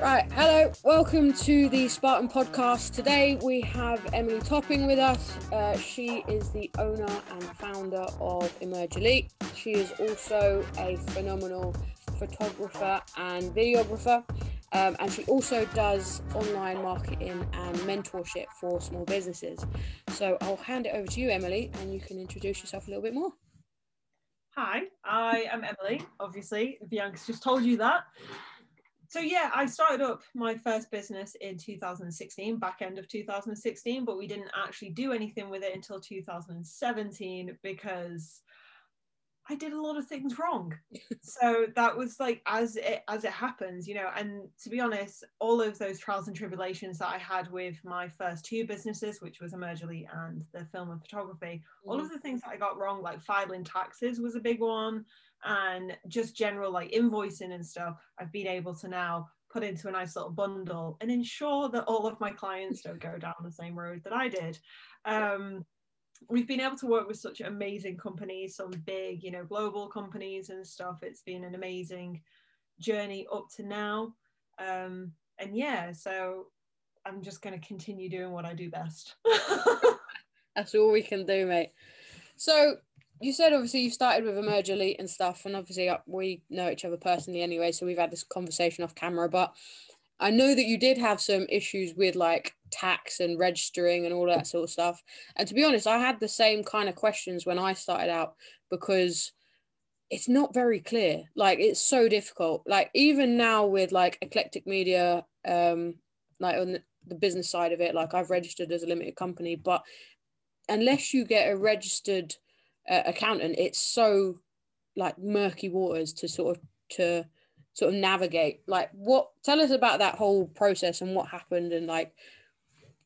Right, hello, welcome to the Spartan podcast. Today we have Emily Topping with us. Uh, she is the owner and founder of Emerge Elite. She is also a phenomenal photographer and videographer, um, and she also does online marketing and mentorship for small businesses. So I'll hand it over to you, Emily, and you can introduce yourself a little bit more. Hi, I am Emily. Obviously, Bianca's just told you that so yeah, I started up my first business in 2016, back end of 2016, but we didn't actually do anything with it until 2017 because I did a lot of things wrong. so that was like as it as it happens, you know. And to be honest, all of those trials and tribulations that I had with my first two businesses, which was Emerge Elite and the film and photography, mm. all of the things that I got wrong, like filing taxes was a big one and just general like invoicing and stuff i've been able to now put into a nice little bundle and ensure that all of my clients don't go down the same road that i did. Um, we've been able to work with such amazing companies some big you know global companies and stuff. It's been an amazing journey up to now. Um, and yeah so i'm just going to continue doing what i do best. That's all we can do mate. So you said obviously you started with Emerge Elite and stuff, and obviously uh, we know each other personally anyway, so we've had this conversation off camera. But I know that you did have some issues with like tax and registering and all that sort of stuff. And to be honest, I had the same kind of questions when I started out because it's not very clear. Like it's so difficult. Like even now with like eclectic media, um, like on the business side of it, like I've registered as a limited company, but unless you get a registered uh, accountant, it's so like murky waters to sort of to sort of navigate. Like, what? Tell us about that whole process and what happened, and like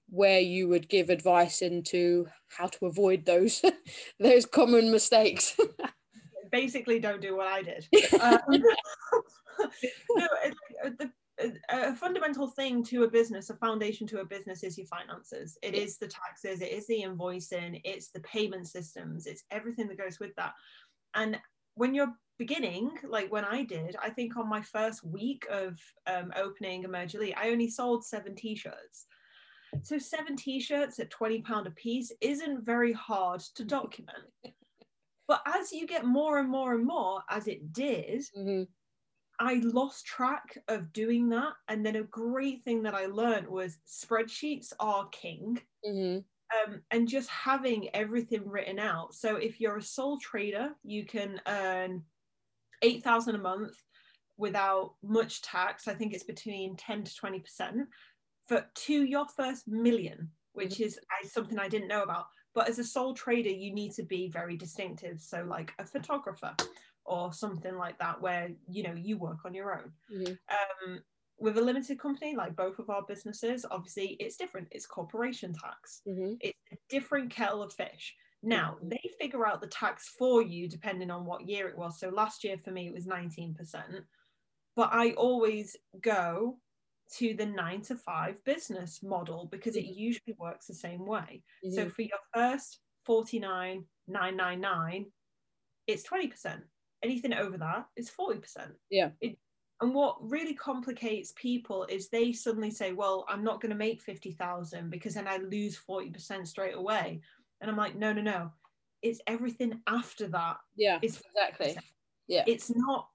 where you would give advice into how to avoid those those common mistakes. Basically, don't do what I did. Um, no, it, the a fundamental thing to a business, a foundation to a business is your finances. It is the taxes, it is the invoicing, it's the payment systems, it's everything that goes with that. And when you're beginning, like when I did, I think on my first week of um, opening Emerge Elite, I only sold seven t-shirts. So seven t-shirts at 20 pound a piece isn't very hard to document. but as you get more and more and more, as it did, mm-hmm I lost track of doing that. And then a great thing that I learned was spreadsheets are king. Mm-hmm. Um, and just having everything written out. So if you're a sole trader, you can earn 8,000 a month without much tax. I think it's between 10 to 20% for to your first million, which mm-hmm. is something I didn't know about. But as a sole trader, you need to be very distinctive. So like a photographer or something like that where you know you work on your own mm-hmm. um, with a limited company like both of our businesses obviously it's different it's corporation tax mm-hmm. it's a different kettle of fish now mm-hmm. they figure out the tax for you depending on what year it was so last year for me it was 19% but i always go to the nine to five business model because it mm-hmm. usually works the same way so mm-hmm. for your first 49 999 it's 20% anything over that is 40%. Yeah. It, and what really complicates people is they suddenly say, well, I'm not going to make 50,000 because then I lose 40% straight away. And I'm like, no, no, no. It's everything after that. Yeah, it's exactly. Yeah. It's not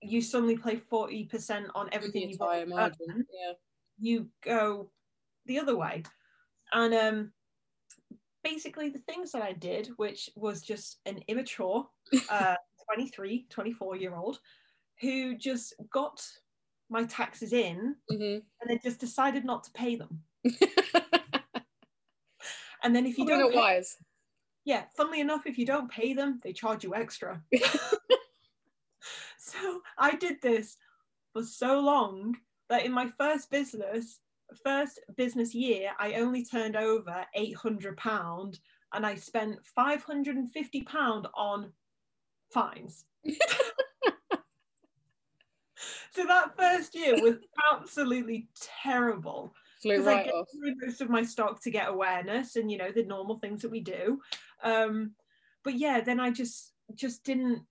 you suddenly play 40% on everything you've got. Yeah. You go the other way. And um basically the things that I did, which was just an immature uh 23, 24 year old who just got my taxes in mm-hmm. and then just decided not to pay them. and then if you don't, pay, wise. yeah, funnily enough, if you don't pay them, they charge you extra. so I did this for so long that in my first business, first business year, I only turned over eight hundred pound, and I spent five hundred and fifty pound on fines. so that first year was absolutely terrible. Flew right I off. most of my stock to get awareness and you know the normal things that we do. Um, but yeah, then I just just didn't.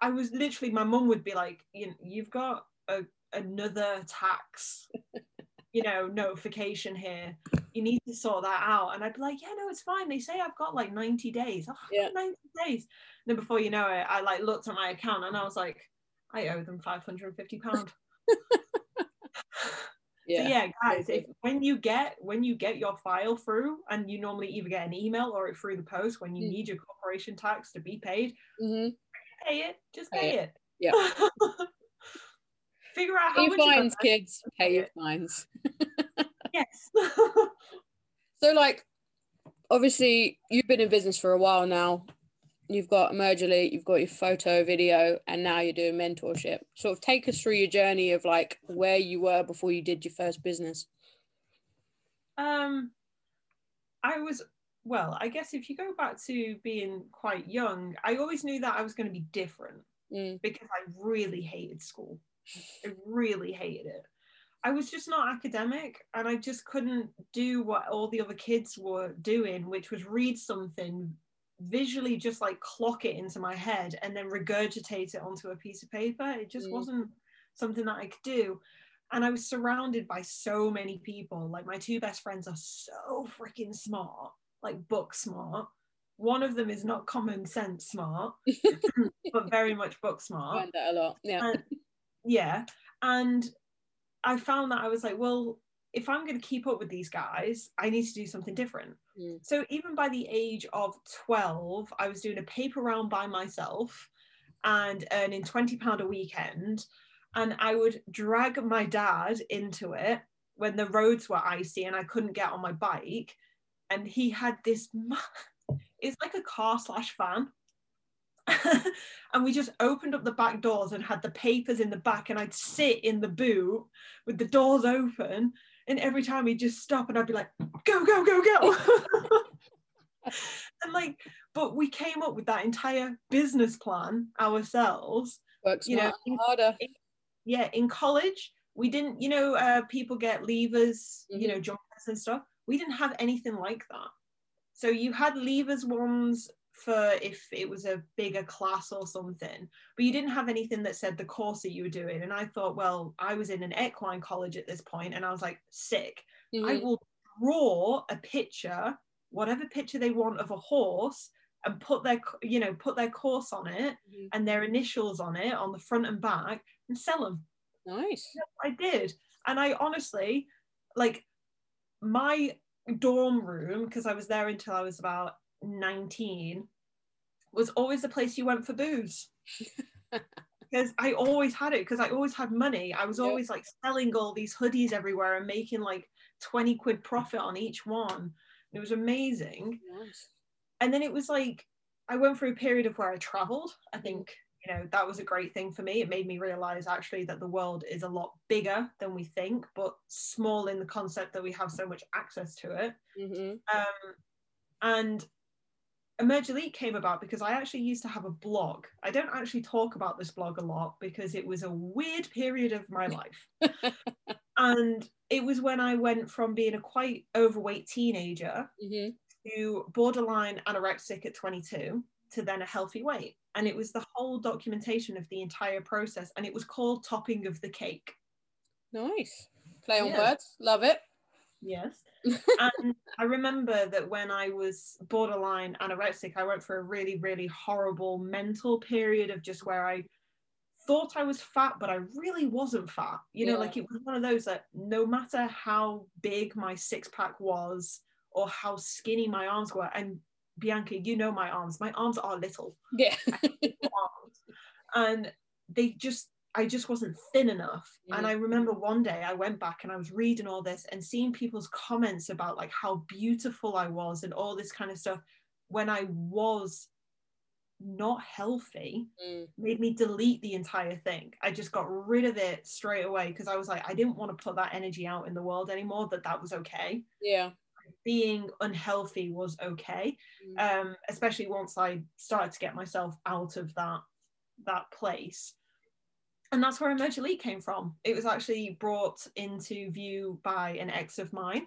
I was literally my mum would be like, you you've got a, another tax you know notification here you need to sort that out and i'd be like yeah no it's fine they say i've got like 90 days oh, Yeah. 90 days and then before you know it i like looked at my account and i was like i owe them 550 pound Yeah. so yeah guys if when you get when you get your file through and you normally either get an email or it through the post when you Mm. need your corporation tax to be paid mm-hmm. pay it just Pay pay it Yeah. figure out how Pay much your fines, kids. Pay your fines. yes So, like, obviously, you've been in business for a while now. You've got Emerge Elite, you've got your photo, video, and now you're doing mentorship. Sort of take us through your journey of like where you were before you did your first business. Um, I was well. I guess if you go back to being quite young, I always knew that I was going to be different Mm. because I really hated school. I really hated it. I was just not academic, and I just couldn't do what all the other kids were doing, which was read something visually, just like clock it into my head, and then regurgitate it onto a piece of paper. It just Mm. wasn't something that I could do and I was surrounded by so many people. Like my two best friends are so freaking smart, like book smart. One of them is not common sense smart, but very much book smart. Find that a lot. Yeah. And, yeah, and I found that I was like, well, if I'm going to keep up with these guys, I need to do something different. Mm. So even by the age of 12, I was doing a paper round by myself and earning 20 pound a weekend and I would drag my dad into it when the roads were icy and I couldn't get on my bike and he had this it's like a car slash van and we just opened up the back doors and had the papers in the back and I'd sit in the boot with the doors open and every time he'd just stop and I'd be like go go go go! And like but we came up with that entire business plan ourselves Work you know, harder. yeah in college we didn't you know uh, people get leavers you know jumpers and stuff. We didn't have anything like that. So you had leavers ones for if it was a bigger class or something but you didn't have anything that said the course that you were doing and i thought well i was in an equine college at this point and i was like sick I Mhm. will draw a picture, whatever picture they want of a horse, and put their, you know, put their course on it Mhm. and their initials on it on the front and back, and sell them. Nice. I did, and I honestly, like, my dorm room because I was there until I was about nineteen, was always the place you went for booze. because I always had it because I always had money. I was always like selling all these hoodies everywhere and making like 20 quid profit on each one. It was amazing. Nice. And then it was like I went through a period of where I traveled. I think, you know, that was a great thing for me. It made me realize actually that the world is a lot bigger than we think, but small in the concept that we have so much access to it. hmm Um, and Emerge Elite came about because I actually used to have a blog. I don't actually talk about this blog a lot because it was a weird period of my life. and it was when I went from being a quite overweight teenager hmm to borderline anorexic at 22 to then a healthy weight. And it was the whole documentation of the entire process. And it was called Topping of the Cake. Nice. Play on Yeah. words. Love it. Yes. and I remember that when I was borderline anorexic, I went for a really, really horrible mental period of just where I thought I was fat, but I really wasn't fat. You know, Yeah. like it was one of those that no matter how big my six pack was or how skinny my arms were, and Bianca, you know my arms, my arms are little Yeah. And they just, I just wasn't thin enough. And Mhm. I remember one day I went back and I was reading all this and seeing people's comments about like how beautiful I was and all this kind of stuff when I was not healthy Mm. made me delete the entire thing. I just got rid of it straight away because I was like, I didn't want to put that energy out in the world anymore, that that was okay Yeah. being unhealthy was okay Mm. um especially once i started to get myself out of that that place and that's where emerge elite came from it was actually brought into view by an ex of mine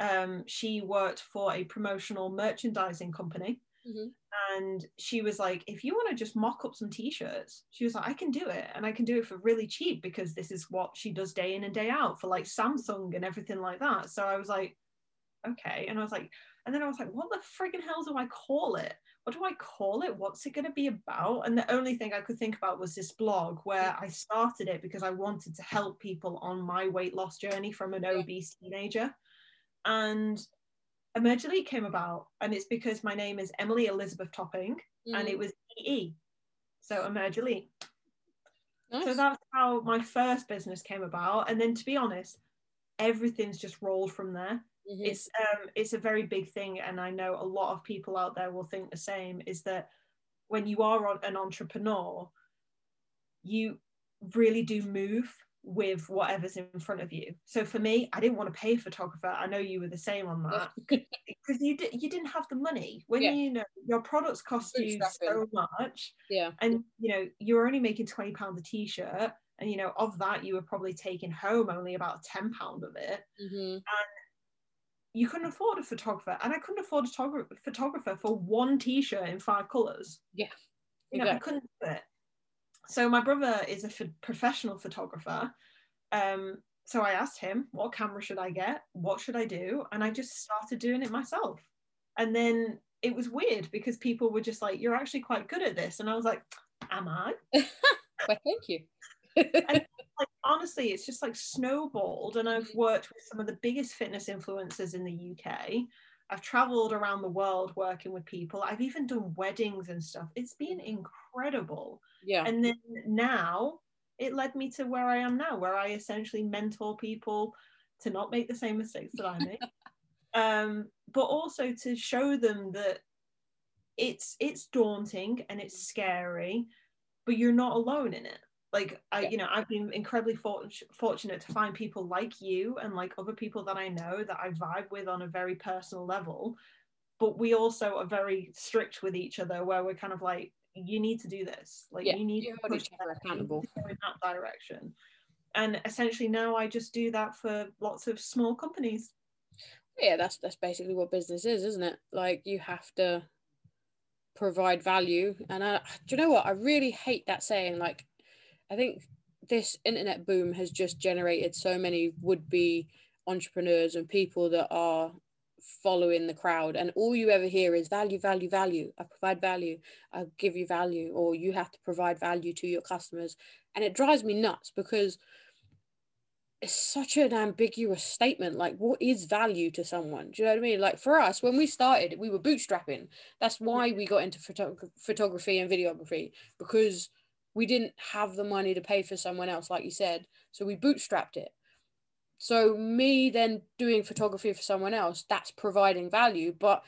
um she worked for a promotional merchandising company Mhm. And she was like, if you want to just mock up some t-shirts, she was like, I can do it. And I can do it for really cheap because this is what she does day in and day out for like Samsung and everything like that. So I was like, okay. And I was like, and then I was like, what the friggin' hell do I call it? What do I call it? What's it going to be about? And the only thing I could think about was this blog where I started it because I wanted to help people on my weight loss journey from an obese teenager. And Emerge Elite came about, and it's because my name is Emily Elizabeth Topping, and Mm. it was EE. So Emerge Elite. Nice. So that's how my first business came about. And then to be honest, everything's just rolled from there Mhm. it's um it's a very big thing and i know a lot of people out there will think the same is that when you are on- an entrepreneur you really do move with whatever's in front of you. So for me i didn't want to pay a photographer. I know you were the same on that. Because you, di- you didn't have the money. When Yeah. you know your products cost you so much yeah. and you know you were only making 20 pound a t-shirt and you know of that you were probably taking home only about 10 pound of it. Hmm you couldn't afford a photographer and i couldn't afford a photogra- photographer for one t-shirt in five colors Yeah, you know i couldn't do it. So my brother is a professional photographer um so i asked him what camera should i get? What should i do? And i just started doing it myself. And then it was weird because people were just like you're actually quite good at this. And i was like am i? Well, thank you. Like honestly it's just like snowballed and i've worked with some of the biggest fitness influencers in the uk i've traveled around the world working with people. I've even done weddings and stuff. It's been incredible. Yeah. and then now it led me to where i am now where i essentially mentor people to not make the same mistakes that i make. Um, but also to show them that it's it's daunting and it's scary but you're not alone in it like i Yeah. you know i've been incredibly fort- fortunate to find people like you and like other people that i know that i vibe with on a very personal level but we also are very strict with each other where we're kind of like you need to do this. Like Yeah, you need you to push each other that, you need accountable. in that direction. And essentially now i just do that for lots of small companies. Yeah that's that's basically what business is isn't it? Like you have to provide value. And I, do you know what? I really hate that saying like i think this internet boom has just generated so many would-be entrepreneurs and people that are following the crowd and all you ever hear is value value value i provide value i give you value or you have to provide value to your customers and it drives me nuts because it's such an ambiguous statement. Like, what is value to someone? Do you know what I mean? Like, for us, when we started, we were bootstrapping. That's why we got into photog- photography and videography because we didn't have the money to pay for someone else, like you said. So we bootstrapped it. So, me then doing photography for someone else, that's providing value. But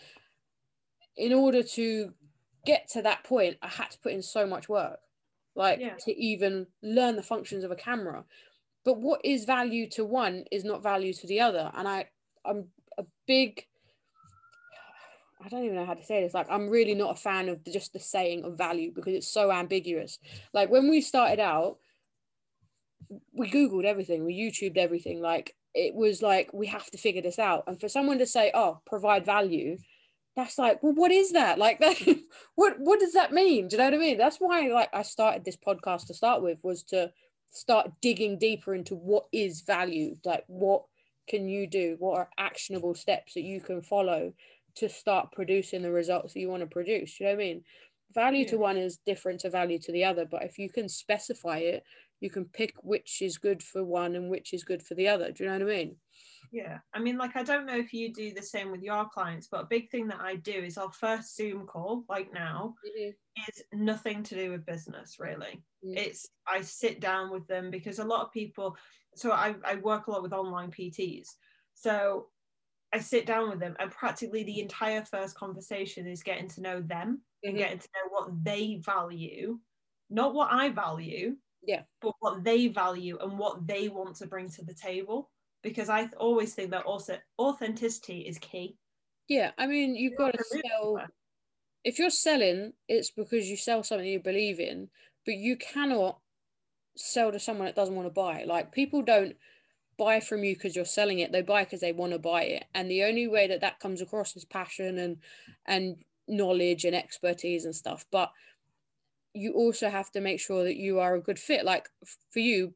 in order to get to that point, I had to put in so much work, like Yeah. to even learn the functions of a camera but what is value to one is not value to the other and i i'm a big i don't even know how to say this like i'm really not a fan of just the saying of value because it's so ambiguous. Like when we started out we googled everything we youtubed everything like it was like we have to figure this out. And for someone to say oh provide value that's like well what is that? Like that what what does that mean? Do you know what i mean? That's why like i started this podcast to start with was to start digging deeper into what is value. Like what can you do? What are actionable steps that you can follow to start producing the results that you want to produce you know what i mean value to one is different to value to the other but if you can specify it you can pick which is good for one and which is good for the other do you know what i mean Yeah, I mean, like, I don't know if you do the same with your clients, but a big thing that I do is our first Zoom call, like now, is nothing to do with business, really. Mm. It's, I sit down with them because a lot of people, so I, I work a lot with online PTs. So I sit down with them, and practically the entire first conversation is getting to know them and Mhm. getting to know what they value, not what I value, Yeah. but what they value and what they want to bring to the table. Because I always think that also authenticity is key. yeah i mean you've got to have to move sell if you're selling it's because you sell something you believe in but you cannot sell to someone that doesn't want to buy it like people don't buy from you because you're selling it. They buy because they want to buy it. And the only way that that comes across is passion and and knowledge and expertise and stuff. But you also have to make sure that you are a good fit. Like for you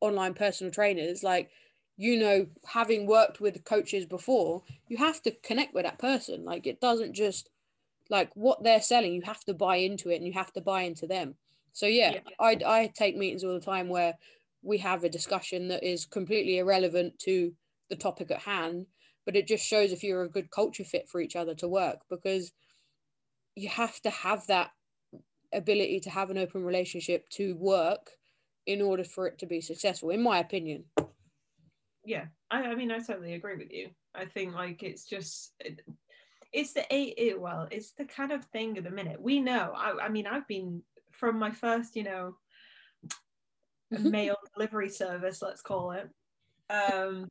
online personal trainers like you know having worked with coaches before you have to connect with that person. Like it doesn't just like what they're selling you have to buy into it and you have to buy into them. So yeah, yeah. I, I take meetings all the time where we have a discussion that is completely irrelevant to the topic at hand but it just shows if you're a good culture fit for each other to work because you have to have that ability to have an open relationship to work in order for it to be successful in my opinion. Yeah i, I mean i totally agree with you. I think like it's just it, it's the eight it, well it's the kind of thing at the minute. We know I, I mean i've been from my first you know mail delivery service let's call it um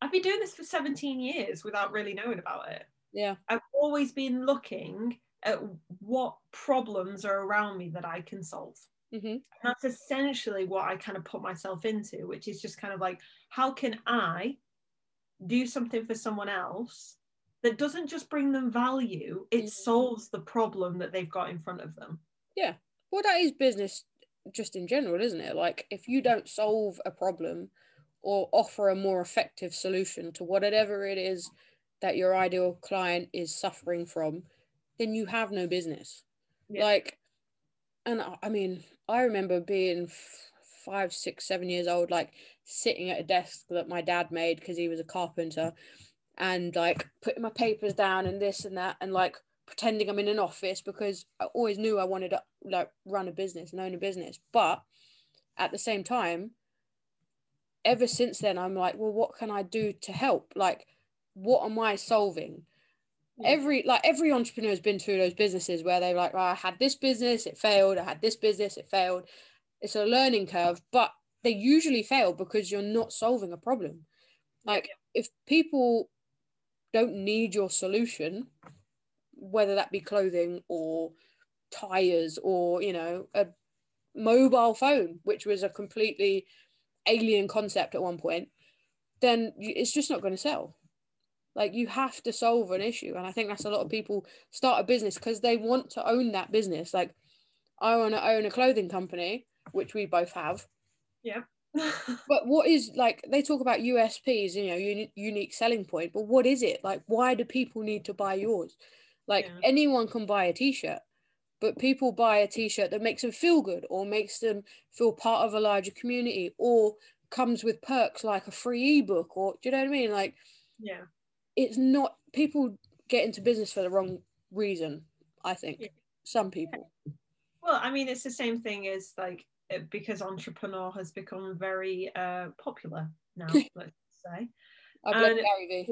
i've been doing this for 17 years without really knowing about it yeah i've always been looking at what problems are around me that I can solve. Mm-hmm. that's essentially what I kind of put myself into, which is just kind of like, how can I do something for someone else that doesn't just bring them value, it mm-hmm. solves the problem that they've got in front of them. Yeah. Well, that is business just in general, isn't it? Like, if you don't solve a problem or offer a more effective solution to whatever it is that your ideal client is suffering from, then you have no business. Yeah. Like, and I mean, I remember being five, six, seven years old, like sitting at a desk that my dad made because he was a carpenter, and like putting my papers down and this and that, and like pretending I'm in an office because I always knew I wanted to like run a business and own a business. But at the same time, ever since then, I'm like, well, what can I do to help? Like, what am I solving? every like every entrepreneur has been through those businesses where they're like oh, i had this business it failed i had this business it failed it's a learning curve but they usually fail because you're not solving a problem like if people don't need your solution whether that be clothing or tires or you know a mobile phone which was a completely alien concept at one point then it's just not going to sell like you have to solve an issue. And I think that's a lot of people start a business because they want to own that business. Like I want to own a clothing company, which we both have. Yeah. but what is like they talk about USPs, you know, uni- unique selling point, but what is it? Like why do people need to buy yours? Like yeah. anyone can buy a t-shirt, but people buy a t-shirt that makes them feel good or makes them feel part of a larger community or comes with perks like a free ebook or do you know what I mean? Like yeah it's not people get into business for the wrong reason i think yeah. some people well i mean it's the same thing as like because entrepreneur has become very uh, popular now let's say I blame Gary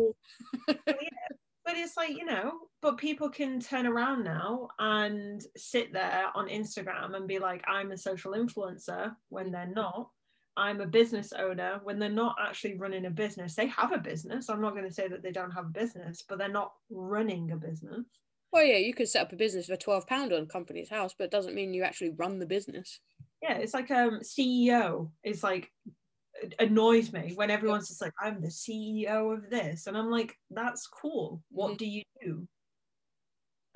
yeah, but it's like you know but people can turn around now and sit there on instagram and be like i'm a social influencer when they're not I'm a business owner when they're not actually running a business. They have a business. I'm not going to say that they don't have a business, but they're not running a business. Well, yeah, you could set up a business for twelve pound on Companies House, but it doesn't mean you actually run the business. Yeah, it's like um CEO is like annoys me when everyone's just like, I'm the CEO of this, and I'm like, that's cool. What mm-hmm. do you do?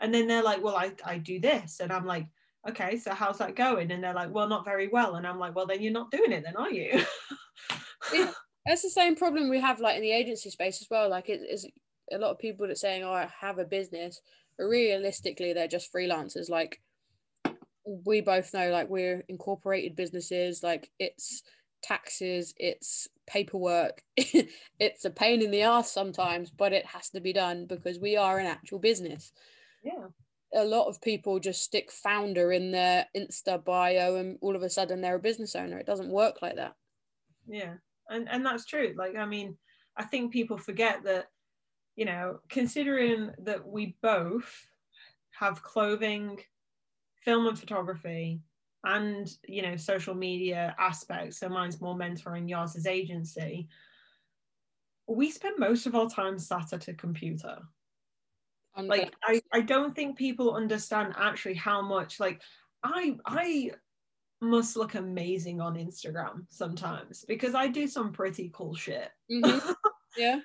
And then they're like, well, I I do this, and I'm like, okay, so how's that going? And they're like, well, not very well. And I'm like, well, then you're not doing it, then are you? yeah, that's the same problem we have like in the agency space as well. Like it is a lot of people that saying, oh, I have a business, but realistically, they're just freelancers. Like we both know, like we're incorporated businesses. Like it's taxes, it's paperwork, it's a pain in the ass sometimes, but it has to be done because we are an actual business. Yeah a lot of people just stick founder in their Insta bio and all of a sudden they're a business owner. It doesn't work like that. Yeah. And and that's true. Like I mean, I think people forget that, you know, considering that we both have clothing, film and photography, and you know, social media aspects. So mine's more mentoring, yours is agency. We spend most of our time sat at a computer like I, I don't think people understand actually how much like i i must look amazing on instagram sometimes because i do some pretty cool shit mm-hmm. yeah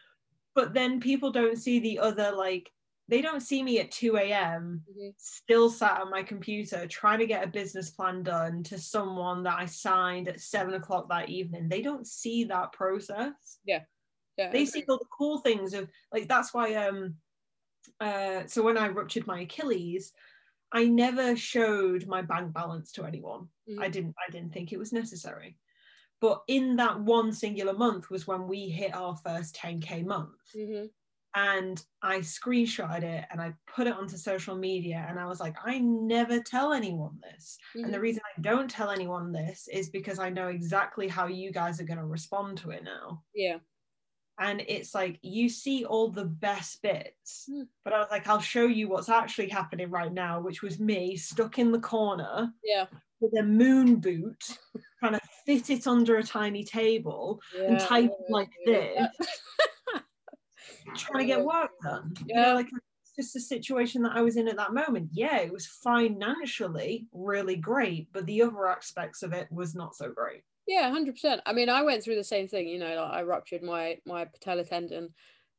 but then people don't see the other like they don't see me at 2 a.m. Mhm. still sat on my computer trying to get a business plan done to someone that I signed at seven o'clock that evening. They don't see that process. Yeah, They see all the cool things of like that's why um uh so when I ruptured my Achilles, I never showed my bank balance to anyone. Mhm. I didn't I didn't think it was necessary. But in that one singular month was when we hit our first 10k month Mhm. And I screenshot it and I put it onto social media and I was like, I never tell anyone this. And the Mhm. reason I don't tell anyone this is because I know exactly how you guys are going to respond to it now. yeah, And it's like you see all the best bits, Hmm. but I was like, I'll show you what's actually happening right now, which was me stuck in the corner yeah, with a moon boot, trying to fit it under a tiny table and type yeah, like yeah. this trying to get work done. You Yeah. know, like it's just the situation that I was in at that moment. Yeah, it was financially really great, but the other aspects of it was not so great. Yeah, hundred percent. I mean, I went through the same thing. You know, like I ruptured my my patella tendon,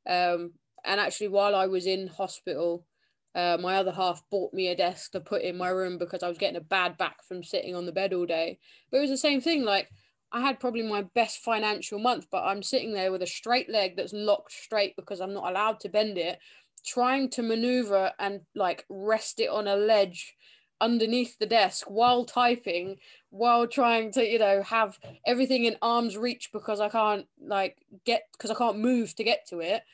um, and actually, while I was in hospital, uh, my other half bought me a desk to put in my room because I was getting a bad back from sitting on the bed all day. But it was the same thing. Like I had probably my best financial month, but I'm sitting there with a straight leg that's locked straight because I'm not allowed to bend it, trying to maneuver and like rest it on a ledge underneath the desk while typing while trying to you know have everything in arm's reach because i can't like get because i can't move to get to it.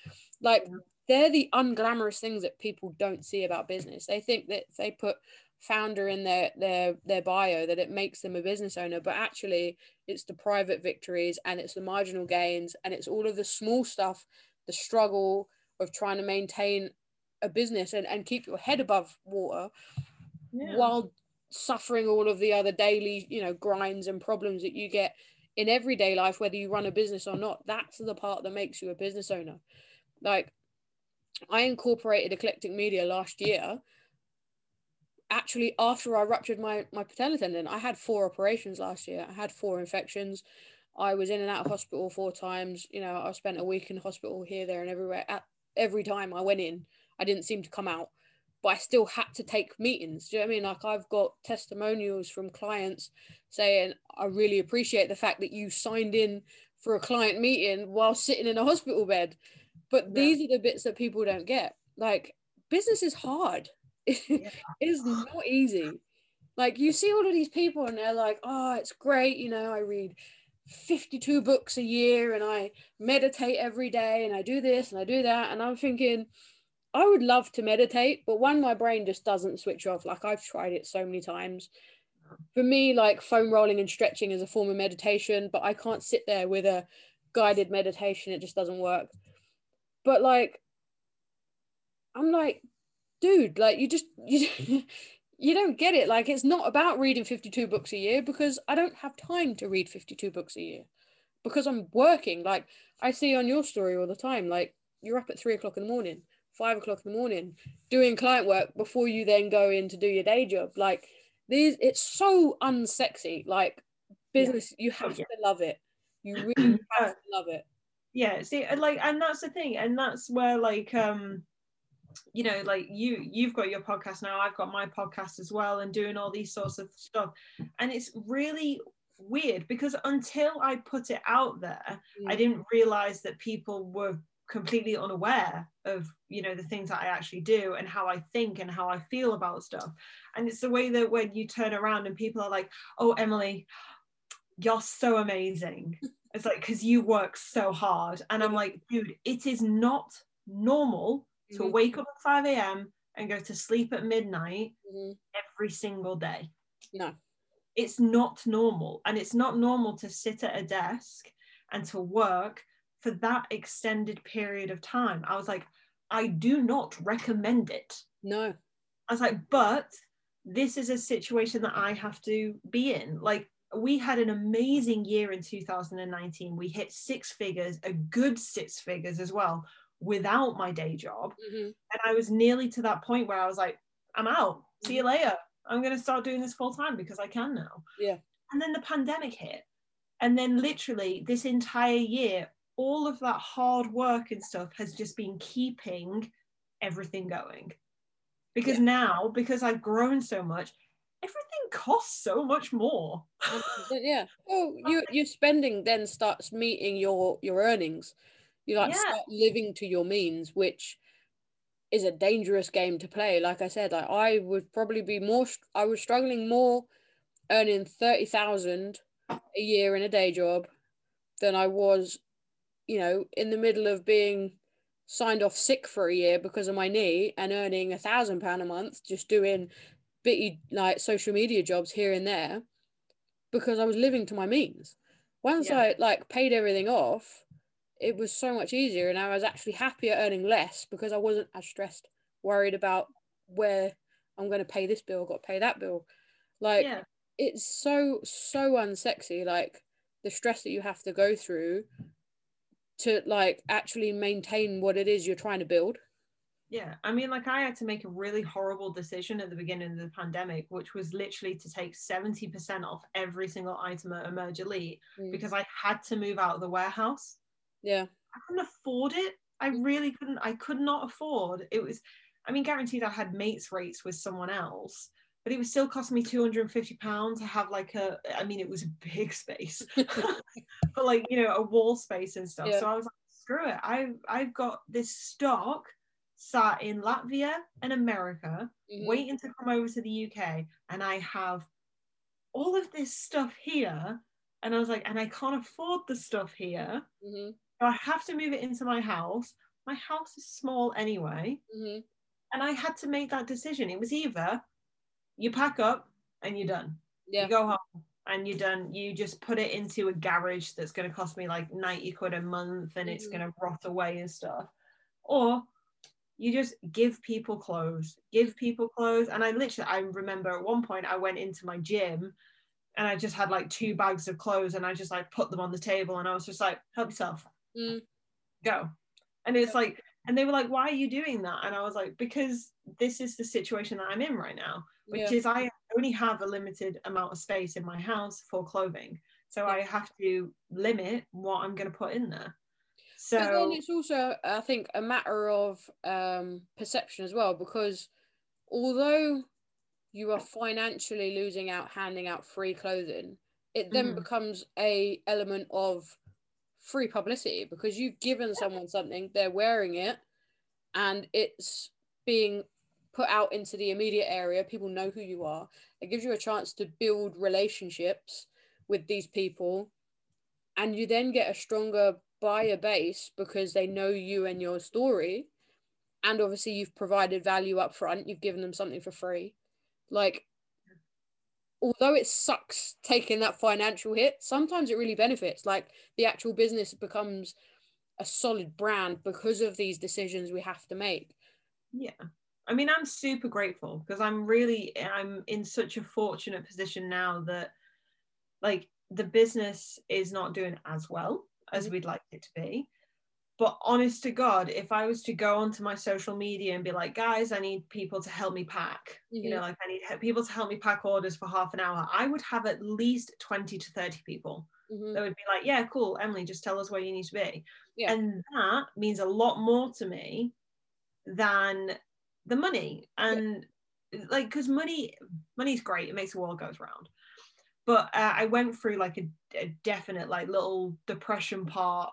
Like they're the unglamorous things that people don't see about business. They think that they put founder in their their their bio that it makes them a business owner but actually it's the private victories and it's the marginal gains and it's all of the small stuff the struggle of trying to maintain a business and, and keep your head above water Yeah. while suffering all of the other daily you know grinds and problems that you get in everyday life whether you run a business or not that's the part that makes you a business owner like i incorporated eclectic media last year actually after i ruptured my my patella tendon i had four operations last year i had four infections i was in and out of hospital four times you know i spent a week in hospital here there and everywhere at every time i went in i didn't seem to come out but I still had to take meetings. Do you know what I mean? Like I've got testimonials from clients saying, I really appreciate the fact that you signed in for a client meeting while sitting in a hospital bed. But Yeah. these are the bits that people don't get. Like business is hard. it is not easy. Like you see all of these people and they're like, oh, it's great. You know, I read 52 books a year and I meditate every day and I do this and I do that. And I'm thinking, I would love to meditate, but one, my brain just doesn't switch off. Like I've tried it so many times. For me, like foam rolling and stretching is a form of meditation, but I can't sit there with a guided meditation. It just doesn't work. But like, I'm like, dude, like you just you you don't get it. Like it's not about reading 52 books a year because I don't have time to read 52 books a year because I'm working. Like I see on your story all the time, like you're up at three o'clock in the morning five o'clock in the morning doing client work before you then go in to do your day job like these it's so unsexy like business you have yeah. to love it you really have to love it yeah see like and that's the thing and that's where like um you know like you you've got your podcast now i've got my podcast as well and doing all these sorts of stuff. And it's really weird because until i put it out there i Mm. didn't realize that people were completely unaware of you know the things that i actually do and how i think and how i feel about stuff. And it's the way that when you turn around and people are like oh emily you're so amazing. It's like because you work so hard. And i'm like dude it is not normal to Mhm. wake up at 5 a.m and go to sleep at midnight Mhm. every single day. No. It's not normal and it's not normal to sit at a desk and to work for that extended period of time. I was like i do not recommend it. No. I was like but this is a situation that i have to be in. Like we had an amazing year in 2019 we hit six figures a good six figures as well without my day job Mhm. and I was nearly to that point where I was like, I'm out. See you later. I'm going to start doing this full time because I can now. Yeah. And then the pandemic hit. And then literally this entire year, all of that hard work and stuff has just been keeping everything going. Because Yeah. now, because I've grown so much, everything costs so much more. yeah. Well, you your spending then starts meeting your your earnings. You like Yeah. start living to your means, which is a dangerous game to play. Like I said, like I would probably be more i was struggling more earning thirty thousand a year in a day job than I was, you know, in the middle of being signed off sick for a year because of my knee and earning a thousand pound a month just doing bitty like social media jobs here and there because I was living to my means. Once Yeah. I like paid everything off, it was so much easier and I was actually happier earning less because I wasn't as stressed, worried about where I'm going to pay this bill, got to pay that bill. Like yeah. it's so so unsexy like the stress that you have to go through to like actually maintain what it is you're trying to build. Yeah, I mean, like I had to make a really horrible decision at the beginning of the pandemic, which was literally to take 70% off every single item at Emerge Elite Mm. because I had to move out of the warehouse. Yeah. I couldn't afford it. I really couldn't. I could not afford. It was, I mean, guaranteed I had mates rates with someone else, but it was still costing me 250 pounds to have like a, I mean, it was a big space, but like, you know, a wall space and stuff. Yeah. So I was like, screw it. I've, I've got this stock sat in Latvia and America Mhm. waiting to come over to the UK, and I have all of this stuff here. And I was like, and I can't afford the stuff here. Mhm. I have to move it into my house. My house is small anyway. Mhm. And I had to make that decision. It was either you pack up and you're done. Yeah. You go home and you're done. You just put it into a garage that's going to cost me like 90 quid a month and it's Mhm. going to rot away and stuff. Or you just give people clothes, give people clothes. And I literally, I remember at one point I went into my gym and I just had like two bags of clothes and I just like put them on the table and I was just like, help yourself Mm. go. And it's like, and they were like, why are you doing that? And I was like, because this is the situation that I'm in right now, which Yeah. is I only have a limited amount of space in my house for clothing. So I have to limit what I'm going to put in there. But then So, it's also, I think, a matter of um, perception as well, because although you are financially losing out handing out free clothing, it then Mhm. becomes a element of free publicity because you've given someone something, they're wearing it, and it's being put out into the immediate area. People know who you are. It gives you a chance to build relationships with these people, and you then get a stronger buyer base because they know you and your story. And obviously, you've provided value up front, you've given them something for free. Like, although it sucks taking that financial hit, sometimes it really benefits. Like, the actual business becomes a solid brand because of these decisions we have to make. yeah. I mean, I'm super grateful because I'm really, I'm in such a fortunate position now that like the business is not doing as well as Mhm. we'd like it to be. But honest to God, if I was to go onto my social media and be like, guys, I need people to help me pack, you know, Mhm. like I need people to help me pack orders for half an hour, I would have at least 20 to 30 people Mhm. that would be like, yeah, cool, Emily, just tell us where you need to be. Yeah. And that means a lot more to me than the money. And like, because money, money's great, it makes the world goes round. But uh, I went through like a, a definite, like, little depression part.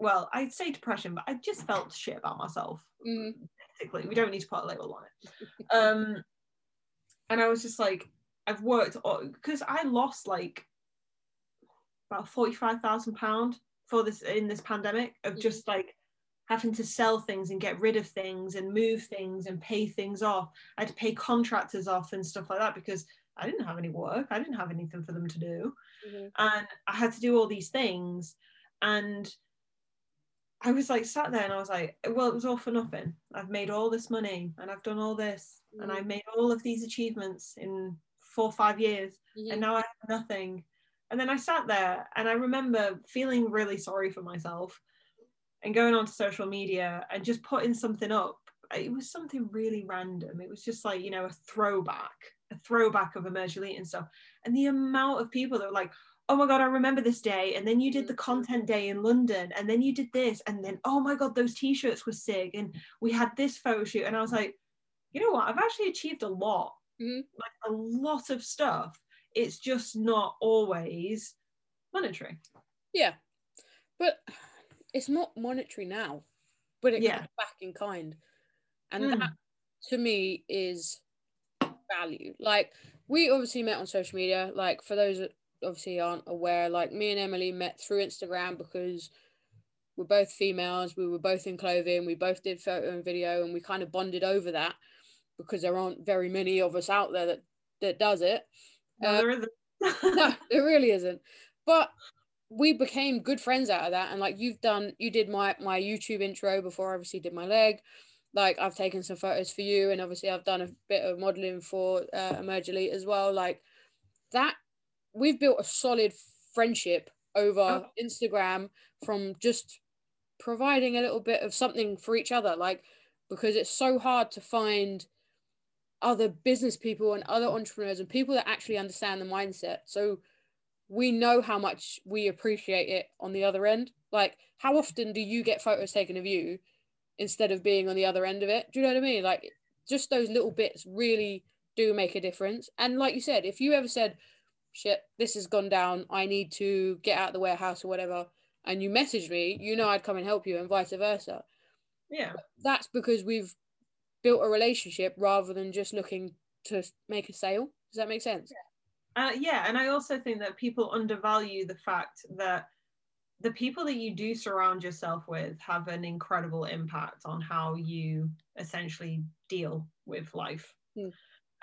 Well, I'd say depression, but I just felt shit about myself. Mhm. Basically, we don't need to put a label on it. Um, and I was just like, I've worked because I lost like about forty-five thousand pound for this in this pandemic of Mhm. just like having to sell things and get rid of things and move things and pay things off. I had to pay contractors off and stuff like that because I didn't have any work. I didn't have anything for them to do Mhm. and I had to do all these things. And I was like sat there and I was like, well, it was all for nothing. I've made all this money and I've done all this and Mhm. I've made all of these achievements in four or five years Mhm. and now I have nothing. And then I sat there and I remember feeling really sorry for myself and going onto social media and just putting something up. It was something really random. It was just like, you know, a throwback a throwback of Emerge Elite and stuff. And the amount of people that were like, oh my god, I remember this day. And then you did the Mhm. content day in London, and then you did this, and then oh my god, those t-shirts were sick, and we had this photo shoot, and I was like, you know what? I've actually achieved a lot, Mhm. like a lot of stuff. It's just not always monetary. Yeah. But it's not monetary now, but it Yeah. comes back in kind. And Mm. that to me is value. Like we obviously met on social media. Like for those that obviously aren't aware, like me and Emily met through Instagram because we're both females, we were both in clothing, we both did photo and video, and we kind of bonded over that because there aren't very many of us out there that that does it. No, Uh, there isn't. no, there really isn't. But we became good friends out of that. And like you've done, you did my my YouTube intro before I obviously did my leg. Like I've taken some photos for you, and obviously I've done a bit of modeling for uh, Emerge Elite as well. Like that, we've built a solid friendship over Oh. Instagram from just providing a little bit of something for each other. Like because it's so hard to find other business people and other entrepreneurs and people that actually understand the mindset. So we know how much we appreciate it on the other end. Like, how often do you get photos taken of you instead of being on the other end of it? Do you know what I mean? Like, just those little bits really do make a difference. And like you said, if you ever said, shit, this has gone down, I need to get out of the warehouse or whatever, and you message me, you know I'd come and help you and vice versa yeah. that's because we've built a relationship rather than just looking to make a sale. Does that make sense? Uh, yeah, and I also think that people undervalue the fact that the people that you do surround yourself with have an incredible impact on how you essentially deal with life. Hmm.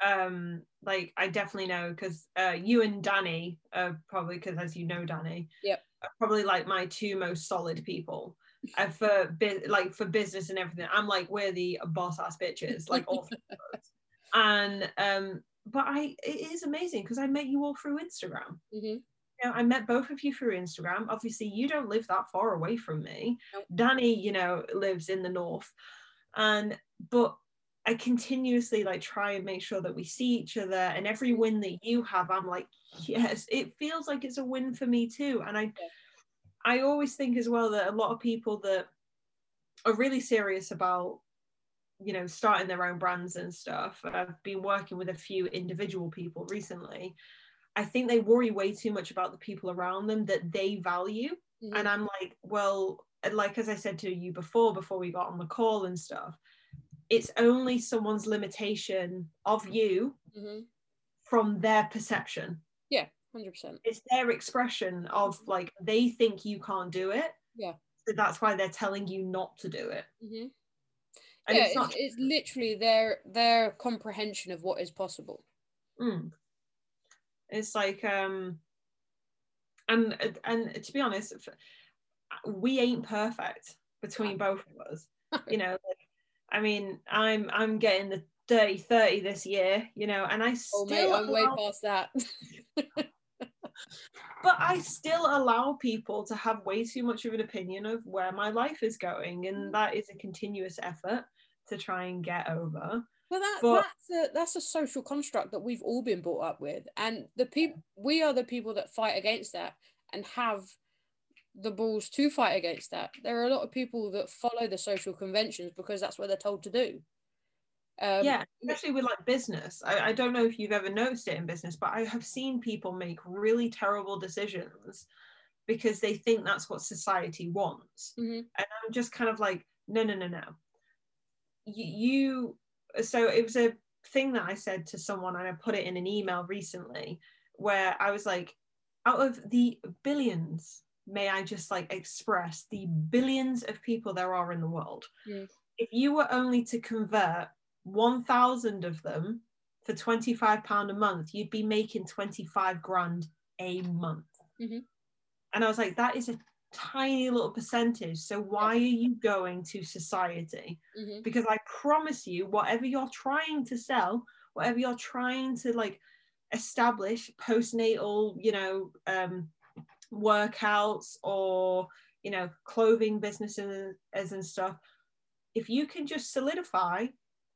Um, like I definitely know because uh, you and Danny, uh, probably because as you know Danny, Yep. are probably like my two most solid people. And for bu- like for business and everything, I'm like we're the boss ass bitches, like all three of us. And um, but I it is amazing because I met you all through Instagram. hmm You know, I met both of you through Instagram. Obviously, you don't live that far away from me. Nope. Danny, you know, lives in the north, and but I continuously like try and make sure that we see each other. And every win that you have, I'm like, yes, it feels like it's a win for me too. And I, I always think as well that a lot of people that are really serious about you know starting their own brands and stuff i've been working with a few individual people recently i think they worry way too much about the people around them that they value Mhm. and i'm like well like as i said to you before before we got on the call and stuff it's only someone's limitation of you hmm from their perception Yeah, Hundred percent. it's their expression of like they think you can't do it Yeah. so that's why they're telling you not to do it hmm and Yeah, it's not it's literally their their comprehension of what is possible. Mm. It's like um and and to be honest we ain't perfect between both of us you know i mean i'm i'm getting the dirty 30 this year you know and i Oh still mate, I'm way past that. but i still allow people to have way too much of an opinion of where my life is going and mm. that is a continuous effort to try and get over. Well, that But- that's a that's a social construct that we've all been brought up with, and the people we are the people that fight against that and have the balls to fight against that. There are a lot of people that follow the social conventions because that's what they're told to do. Um, yeah. especially with like business. I, I don't know if you've ever noticed it in business but i have seen people make really terrible decisions because they think that's what society wants. Mhm, and i'm just kind of like no no no no. You, you so it was a thing that i said to someone and i put it in an email recently where i was like out of the billions may i just like express the billions of people there are in the world? Mm. if you were only to convert 1000 of them for 25 pound a month you'd be making 25 grand a month. Mhm. and i was like that is a tiny little percentage. So why are you going to society? Mhm, because i promise you whatever you're trying to sell whatever you're trying to like establish postnatal you know um workouts or you know clothing businesses and stuff if you can just solidify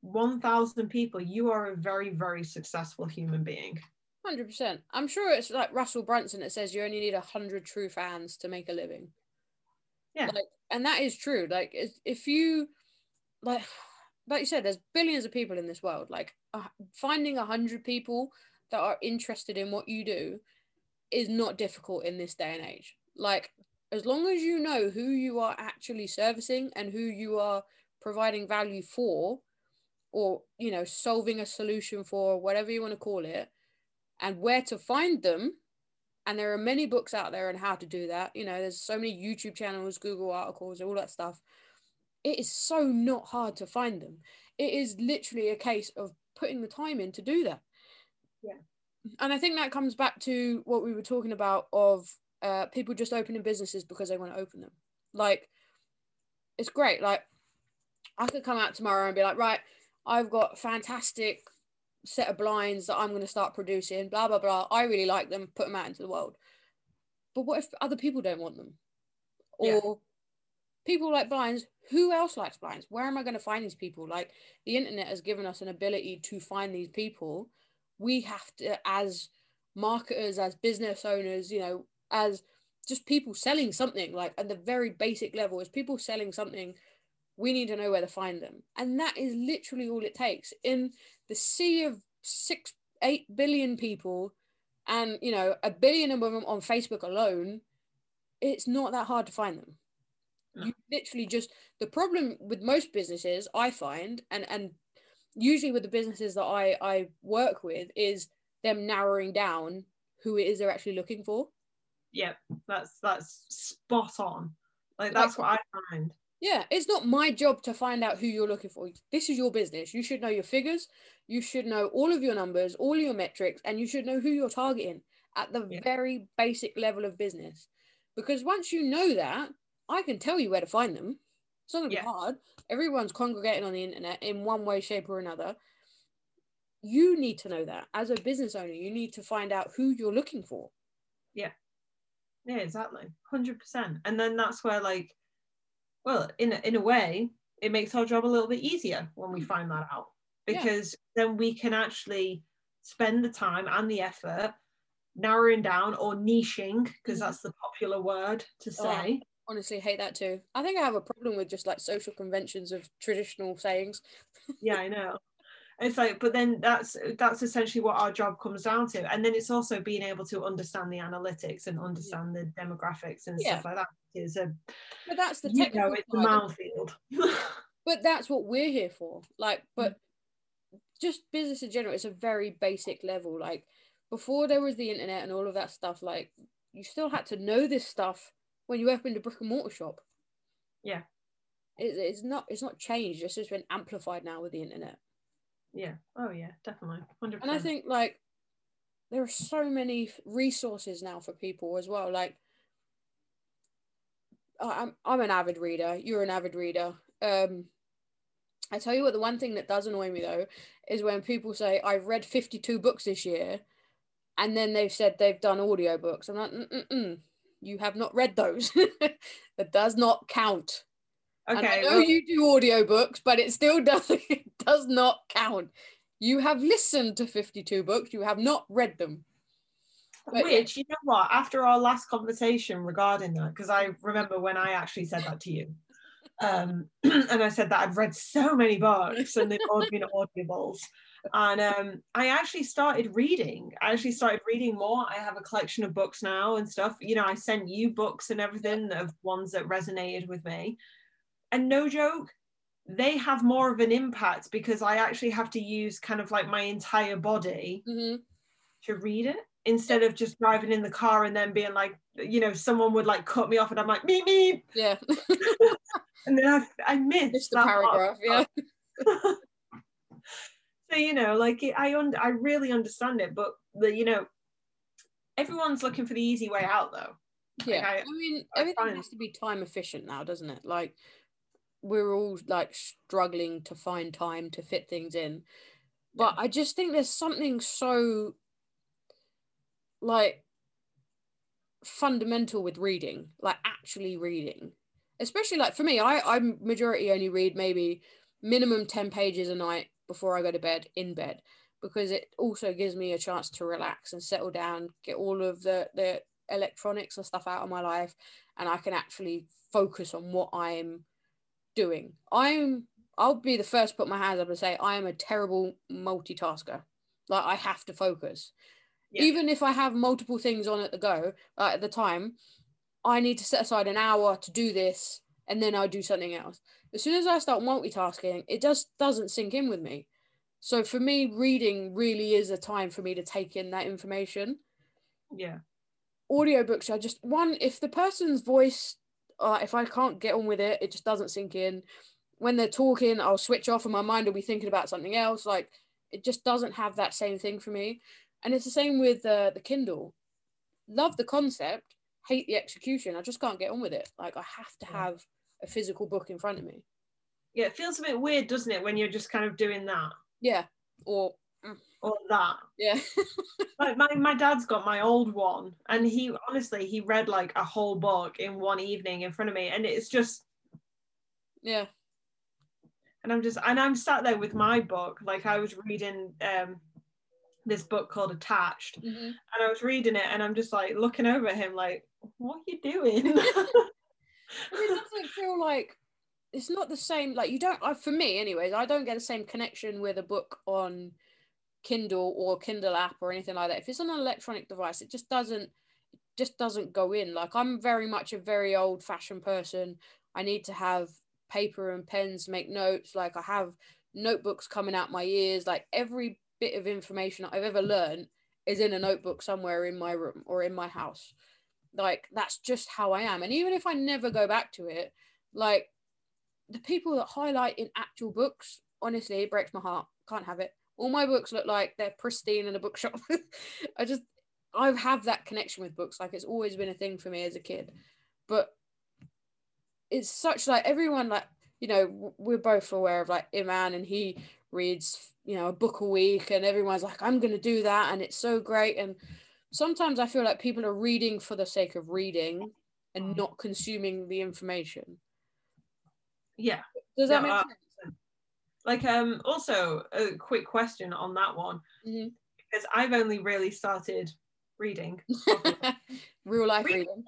1000 people you are a very very successful human being Hundred percent. I'm sure it's like Russell Brunson that says you only need a hundred true fans to make a living. Yeah. Like, and that is true. Like, if- you, like, like you said, there's billions of people in this world. Like, uh, finding a hundred people that are interested in what you do is not difficult in this day and age. Like, as long as you know who you are actually servicing and who you are providing value for, or you know, solving a solution for, whatever you want to call it and where to find them. And there are many books out there on how to do that. You know, there's so many YouTube channels, Google articles, all that stuff. It is so not hard to find them. It is literally a case of putting the time in to do that. Yeah. And I think that comes back to what we were talking about of uh, people just opening businesses because they want to open them. Like, it's great. Like, I could come out tomorrow and be like, right, I've got fantastic set of blinds that I'm going to start producing, blah, blah, blah. I really like them, put them out into the world. But what if other people don't want them? Or Yeah. people like blinds, who else likes blinds? Where am I going to find these people? Like the internet has given us an ability to find these people. We have to, as marketers, as business owners, you know, as just people selling something, like at the very basic level, as people selling something, we need to know where to find them. And that is literally all it takes. In the sea of six, eight billion people, and you know, a billion of them on Facebook alone, it's not that hard to find them. You literally just the problem with most businesses, I find, and and usually with the businesses that I I work with, is them narrowing down who it is they're actually looking for. yeah that's that's spot on like that's what i find Yeah, it's not my job to find out who you're looking for. This is your business. You should know your figures. You should know all of your numbers, all your metrics, and you should know who you're targeting at the Yeah. very basic level of business. Because once you know that, I can tell you where to find them. It's not going to Yeah. be hard. Everyone's congregating on the internet in one way, shape, or another. You need to know that. As a business owner, you need to find out who you're looking for. yeah Yeah, exactly 100% and then that's where like well in a, in a way it makes our job a little bit easier when we find that out Yeah. because then we can actually spend the time and the effort narrowing down or niching because Mhm. that's the popular word to Oh. say Honestly, hate that too. I think I have a problem with just like social conventions of traditional sayings. yeah i know it's like but then that's that's essentially what our job comes down to and then it's also being able to understand the analytics and understand the demographics and Yeah. stuff like that is a But that's the you technical know it's a side of minefield but that's what we're here for like mm. but just business in general it's a very basic level like before there was the internet and all of that stuff like you still had to know this stuff when you opened a brick and mortar shop. Yeah. it, it's not it's not changed. It's just been amplified now with the internet. Yeah. Oh yeah. Definitely. 100% and i think like there are so many resources now for people as well. Like I'm, I'm an avid reader. You're an avid reader. Um i tell you what the one thing that does annoy me though is when people say i've read 52 books this year and then they've said they've done audiobooks. I'm like Mm-mm-mm. You have not read those. That does not count. And I know well, you do audiobooks, but it still does it does not count. You have listened to 52 books, you have not read them. but which you know what? After our last conversation regarding that because i remember when i actually said that to you. Um and i said that i'd read so many books and they've all been audibles and um i actually started reading. I actually started reading more. I have a collection of books now and stuff. You know i sent you books and everything of ones that resonated with me. And no joke they have more of an impact because i actually have to use kind of like my entire body hmm to read it instead of just driving in the car and then being like, you know, someone would like cut me off and I'm like, meep, meep. Yeah, And then I, I missed just the paragraph. Yeah, So, you know, like I, un- I really understand it, but the, you know, everyone's looking for the easy way out though. yeah. I- I mean, I everything find- has to be time efficient now, doesn't it? Like, we're all like struggling to find time to fit things in. But I just think there's something so like fundamental with reading, like actually reading. Especially like for me, I I majority only read maybe minimum 10 pages a night before I go to bed in bed because it also gives me a chance to relax and settle down, get all of the the electronics and stuff out of my life, and I can actually focus on what I'm doing. I'm I'll be the first to put my hands up and say I am a terrible multitasker. Like I have to focus. Yeah. Even if I have multiple things on at the go uh, at the time, I need to set aside an hour to do this and then I do something else. As soon as I start multitasking, it just doesn't sink in with me. So for me, reading really is a time for me to take in that information. Yeah. Audiobooks are just one, if the person's voice, uh, if I can't get on with it, it just doesn't sink in. When they're talking, I'll switch off and my mind will be thinking about something else. Like it just doesn't have that same thing for me. And it's the same with uh, the Kindle. Love the concept, hate the execution. I just can't get on with it. Like I have to have a physical book in front of me. Yeah, it feels a bit weird, doesn't it, when you're just kind of doing that? Yeah. Or mm. or that. Yeah. like my, my dad's got my old one and he honestly he read like a whole book in one evening in front of me and it's just Yeah. And I'm just and I'm sat there with my book. Like I was reading um this book called Attached mm-hmm. and I was reading it and I'm just like looking over at him like, what are you doing? it doesn't feel like it's not the same like you don't uh, for me anyways i don't get the same connection with a book on kindle or kindle app or anything like that. If it's on an electronic device it just doesn't it just doesn't go in. Like i'm very much a very old fashioned person. I need to have paper and pens make notes. Like i have notebooks coming out my ears. Like every bit of information i've ever learned is in a notebook somewhere in my room or in my house like that's just how i am and even if i never go back to it like the people that highlight in actual books, honestly, it breaks my heart. Can't have it. All my books look like they're pristine in a bookshop. I just, I have that connection with books. Like it's always been a thing for me as a kid. But it's such like everyone, like, you know, we're both aware of like Iman and he reads, you know, a book a week and everyone's like, I'm to do that. And it's so great. And sometimes I feel like people are reading for the sake of reading and not consuming the information. Yeah. Does that make sense? Like um also a quick question on that one. Mm-hmm. Because I've only really started reading. Real life reading.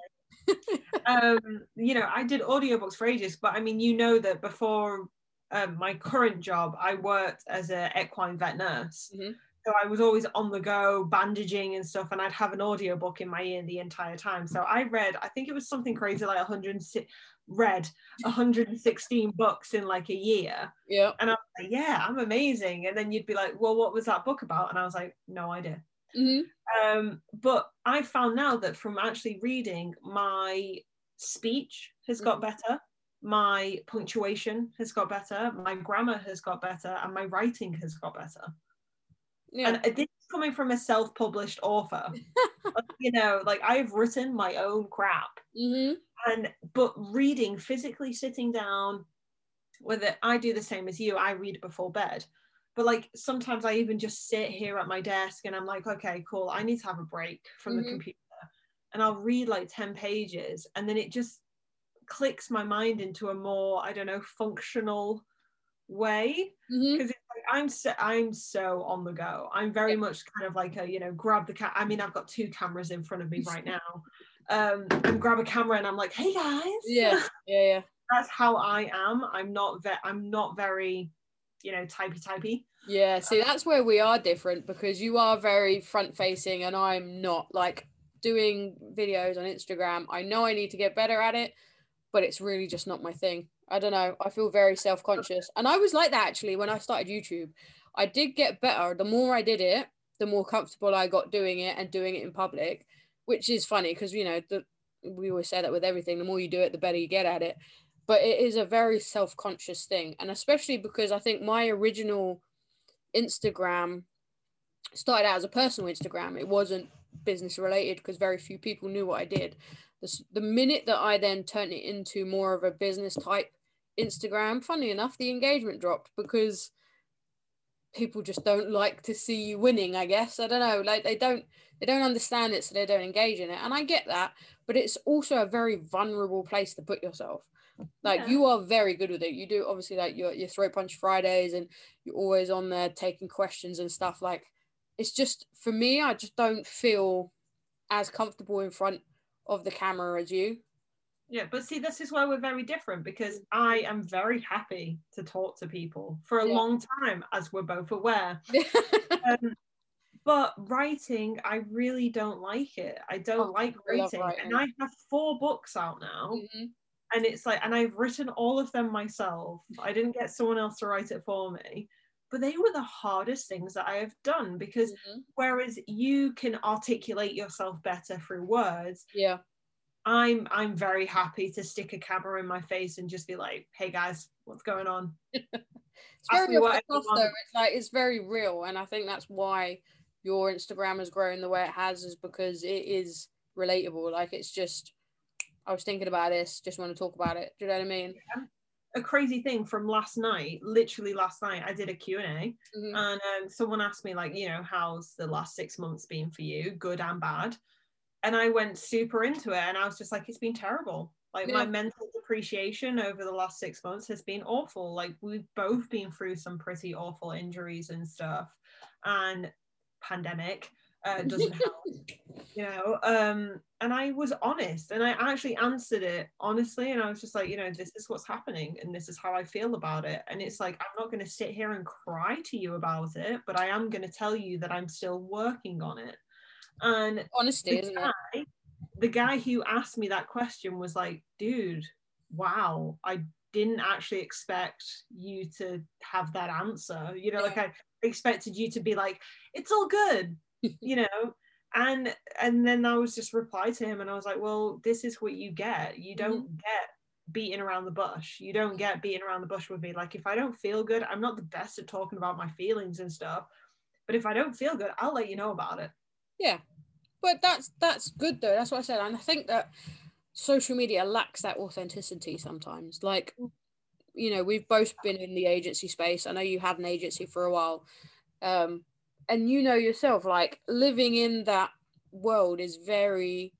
um, you know, I did audiobooks for ages, but I mean, you know that before um, my current job, I worked as an equine vet nurse. Mm-hmm. So I was always on the go, bandaging and stuff, and I'd have an audiobook in my ear the entire time. So I read, I think it was something crazy like 106, read 116 books in like a year. Yeah. And I was like, yeah, I'm amazing. And then you'd be like, well, what was that book about? And I was like, no idea. Mm-hmm. Um, but I found now that from actually reading, my speech has got mm-hmm. better, my punctuation has got better, my grammar has got better, and my writing has got better. Yeah. And this is coming from a self-published author. you know, like I've written my own crap. Mm-hmm and but reading physically sitting down whether i do the same as you i read before bed but like sometimes i even just sit here at my desk and i'm like okay cool i need to have a break from mm-hmm. the computer and i'll read like 10 pages and then it just clicks my mind into a more i don't know functional way because mm-hmm. I'm so i'm so on the go i'm very much kind of like a you know grab the cat i mean i've got two cameras in front of me right now um, and grab a camera and I'm like, hey guys. Yeah, yeah, yeah. That's how I am. I'm not ve- I'm not very, you know, typey typey. Yeah, see, that's where we are different because you are very front facing and I'm not. Like doing videos on Instagram, I know I need to get better at it, but it's really just not my thing. I don't know. I feel very self conscious. And I was like that actually when I started YouTube. I did get better. The more I did it, the more comfortable I got doing it and doing it in public which is funny because you know the, we always say that with everything the more you do it the better you get at it but it is a very self-conscious thing and especially because i think my original instagram started out as a personal instagram it wasn't business related because very few people knew what i did the minute that i then turned it into more of a business type instagram funny enough the engagement dropped because people just don't like to see you winning i guess i don't know like they don't they don't understand it so they don't engage in it and i get that but it's also a very vulnerable place to put yourself Like Yeah. you are very good with it. You do obviously like your your throat punch Fridays and you're always on there taking questions and stuff. Like it's just for me, I just don't feel as comfortable in front of the camera as you. Yeah, but see, this is where we're very different because I am very happy to talk to people for a Yeah. long time, as we're both aware. Um, but writing, I really don't like it. I don't Oh, like I writing. writing. And I have four books out now, Mhm. and it's like, and I've written all of them myself. I didn't get someone else to write it for me. But they were the hardest things that I have done because Mhm. whereas you can articulate yourself better through words, Yeah. I'm I'm very happy to stick a camera in my face and just be like, "Hey guys, what's going on?" It's Ask very me off whatever the you cuff want. though. It's like it's very real, and I think that's why your Instagram has grown the way it has, is because it is relatable. Like it's just, I was thinking about this, just want to talk about it. Do you know what I mean? A crazy thing from last night, literally last night, I did a Q&A Mhm. and um, someone asked me like, you know, how's the last six months been for you, good and bad? And I went super into it and I was just like, it's been terrible. Like my mental depreciation over the last six months has been awful. Like we've both been through some pretty awful injuries and stuff. And pandemic uh, doesn't help. you know um and i was honest and i actually answered it honestly and i was just like you know this is what's happening and this is how i feel about it and it's like i'm not going to sit here and cry to you about it but i am going to tell you that i'm still working on it and Honesty, the isn't it? guy, the guy who asked me that question was like dude wow i didn't actually expect you to have that answer. You know like i expected you to be like it's all good you know? And and then i was just reply to him and i was like well this is what you get. You mm-hmm. don't get beating around the bush. You don't get beating around the bush with me. Like if i don't feel good i'm not the best at talking about my feelings and stuff but if i don't feel good i'll let you know about it Yeah, but that's that's good though. That's what I said, and I think that social media lacks that authenticity sometimes. Like, you know, we've both been in the agency space. I know you had an agency for a while, um, and you know yourself, like living in that world is very,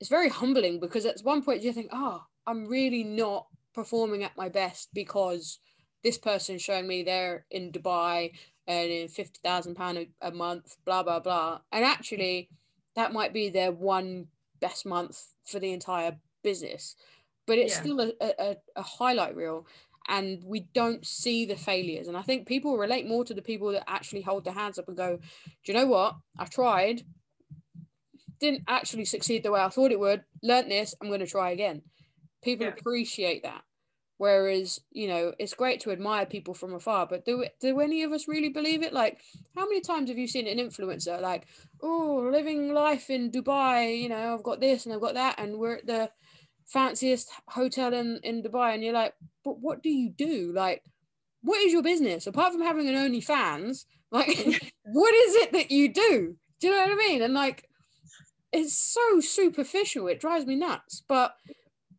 it's very humbling because at one point you think, oh, I'm really not performing at my best because this person's showing me they're in Dubai earning fifty thousand pound a month, blah blah blah, and actually, that might be their one best month for the entire business, but it's Yeah. still a, a, a highlight reel, and we don't see the failures. And I think people relate more to the people that actually hold their hands up and go, "Do you know what? I tried, didn't actually succeed the way I thought it would. Learned this. I'm going to try again." People Yeah. appreciate that. Whereas, you know, it's great to admire people from afar, but do do any of us really believe it? Like, how many times have you seen an influencer like, oh, living life in Dubai, you know, I've got this and I've got that, and we're at the fanciest hotel in, in Dubai, and you're like, but what do you do? Like, what is your business? Apart from having an OnlyFans, like, what is it that you do? Do you know what I mean? And like, it's so superficial, it drives me nuts. But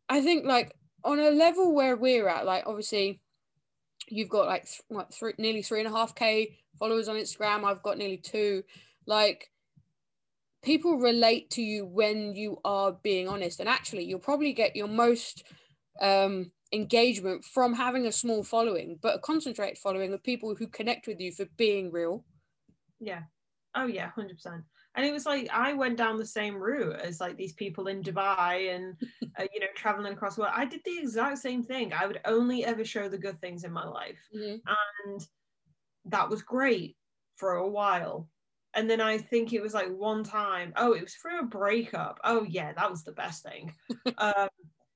I think like on a level where we're at, like obviously you've got like th- what nearly three and a half k followers on Instagram. I've got nearly two. Like people relate to you when you are being honest, and actually you'll probably get your most um, engagement from having a small following, but a concentrated following of people who connect with you for being real. Yeah. Oh yeah, hundred percent. And it was like I went down the same route as like these people in Dubai and uh, you know traveling across the world. I did the exact same thing. I would only ever show the good things in my life, and that was great for a while. And then I think it was like one time. Oh, it was through a breakup. Oh yeah, that was the best thing. um,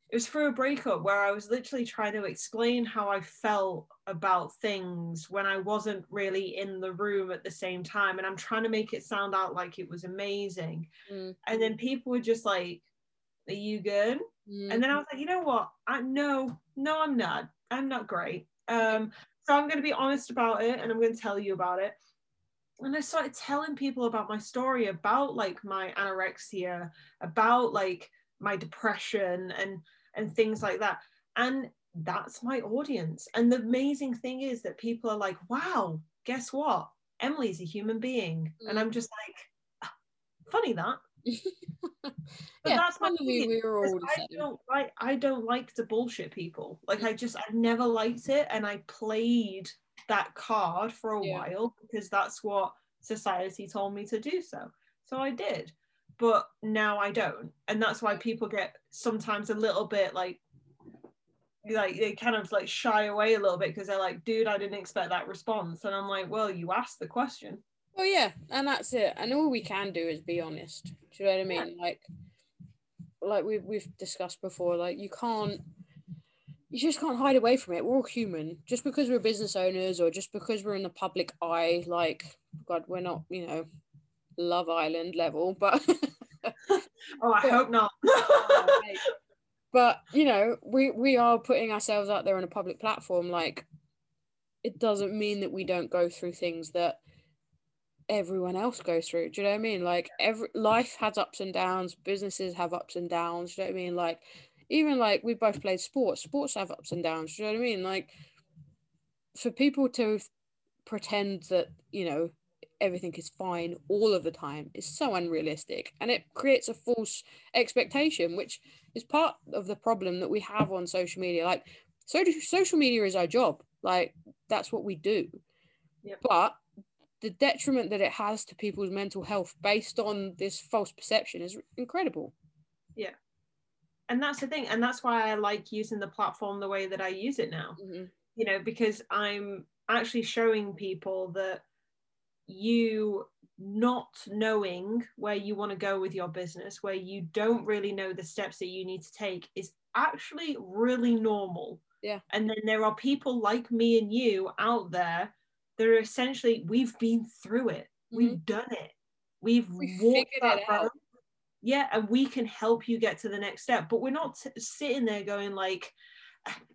it was through a breakup where I was literally trying to explain how I felt about things when I wasn't really in the room at the same time. And I'm trying to make it sound out like it was amazing. Mm, And then people were just like, Are you good? mm, And then I was like, you know what? I no, no, I'm not. I'm not great. Um, so I'm gonna be honest about it and I'm gonna tell you about it. And I started telling people about my story, about like my anorexia, about like my depression and and things like that. And that's my audience. And the amazing thing is that people are like, wow, guess what? Emily's a human being. And I'm just like, "Ah, funny that. But yeah, that's my thing, we were all I don't like I don't like to bullshit people. Like I just I've never liked it and I played that card for a Yeah. while because that's what society told me to do so. So I did. But now I don't. And that's why people get sometimes a little bit like like they kind of like shy away a little bit because they're like, dude, I didn't expect that response. And I'm like, well, you asked the question. Well, yeah, and that's it. And all we can do is be honest. Do you know what I mean? Like, like we've we've discussed before. Like, you can't, you just can't hide away from it. We're all human. Just because we're business owners or just because we're in the public eye, like, God, we're not, you know, Love Island level, but. Oh, I Yeah. hope not. But you know we we are putting ourselves out there on a public platform like it doesn't mean that we don't go through things that everyone else goes through do you know what i mean like every life has ups and downs businesses have ups and downs do you know what i mean like even like we both played sports sports have ups and downs do you know what i mean like for people to pretend that you know everything is fine all of the time is so unrealistic and it creates a false expectation which is part of the problem that we have on social media like so social media is our job like that's what we do Yep. but the detriment that it has to people's mental health based on this false perception is incredible Yeah. and that's the thing. And that's why I like using the platform the way that I use it now. Mhm. you know, because I'm actually showing people that you not knowing where you want to go with your business, where you don't really know the steps that you need to take, is actually really normal. Yeah. And then there are people like me and you out there that are essentially, we've been through it, we've mm-hmm. done it, we've We walked that it out. road. Yeah, and we can help you get to the next step. But we're not sitting there going like,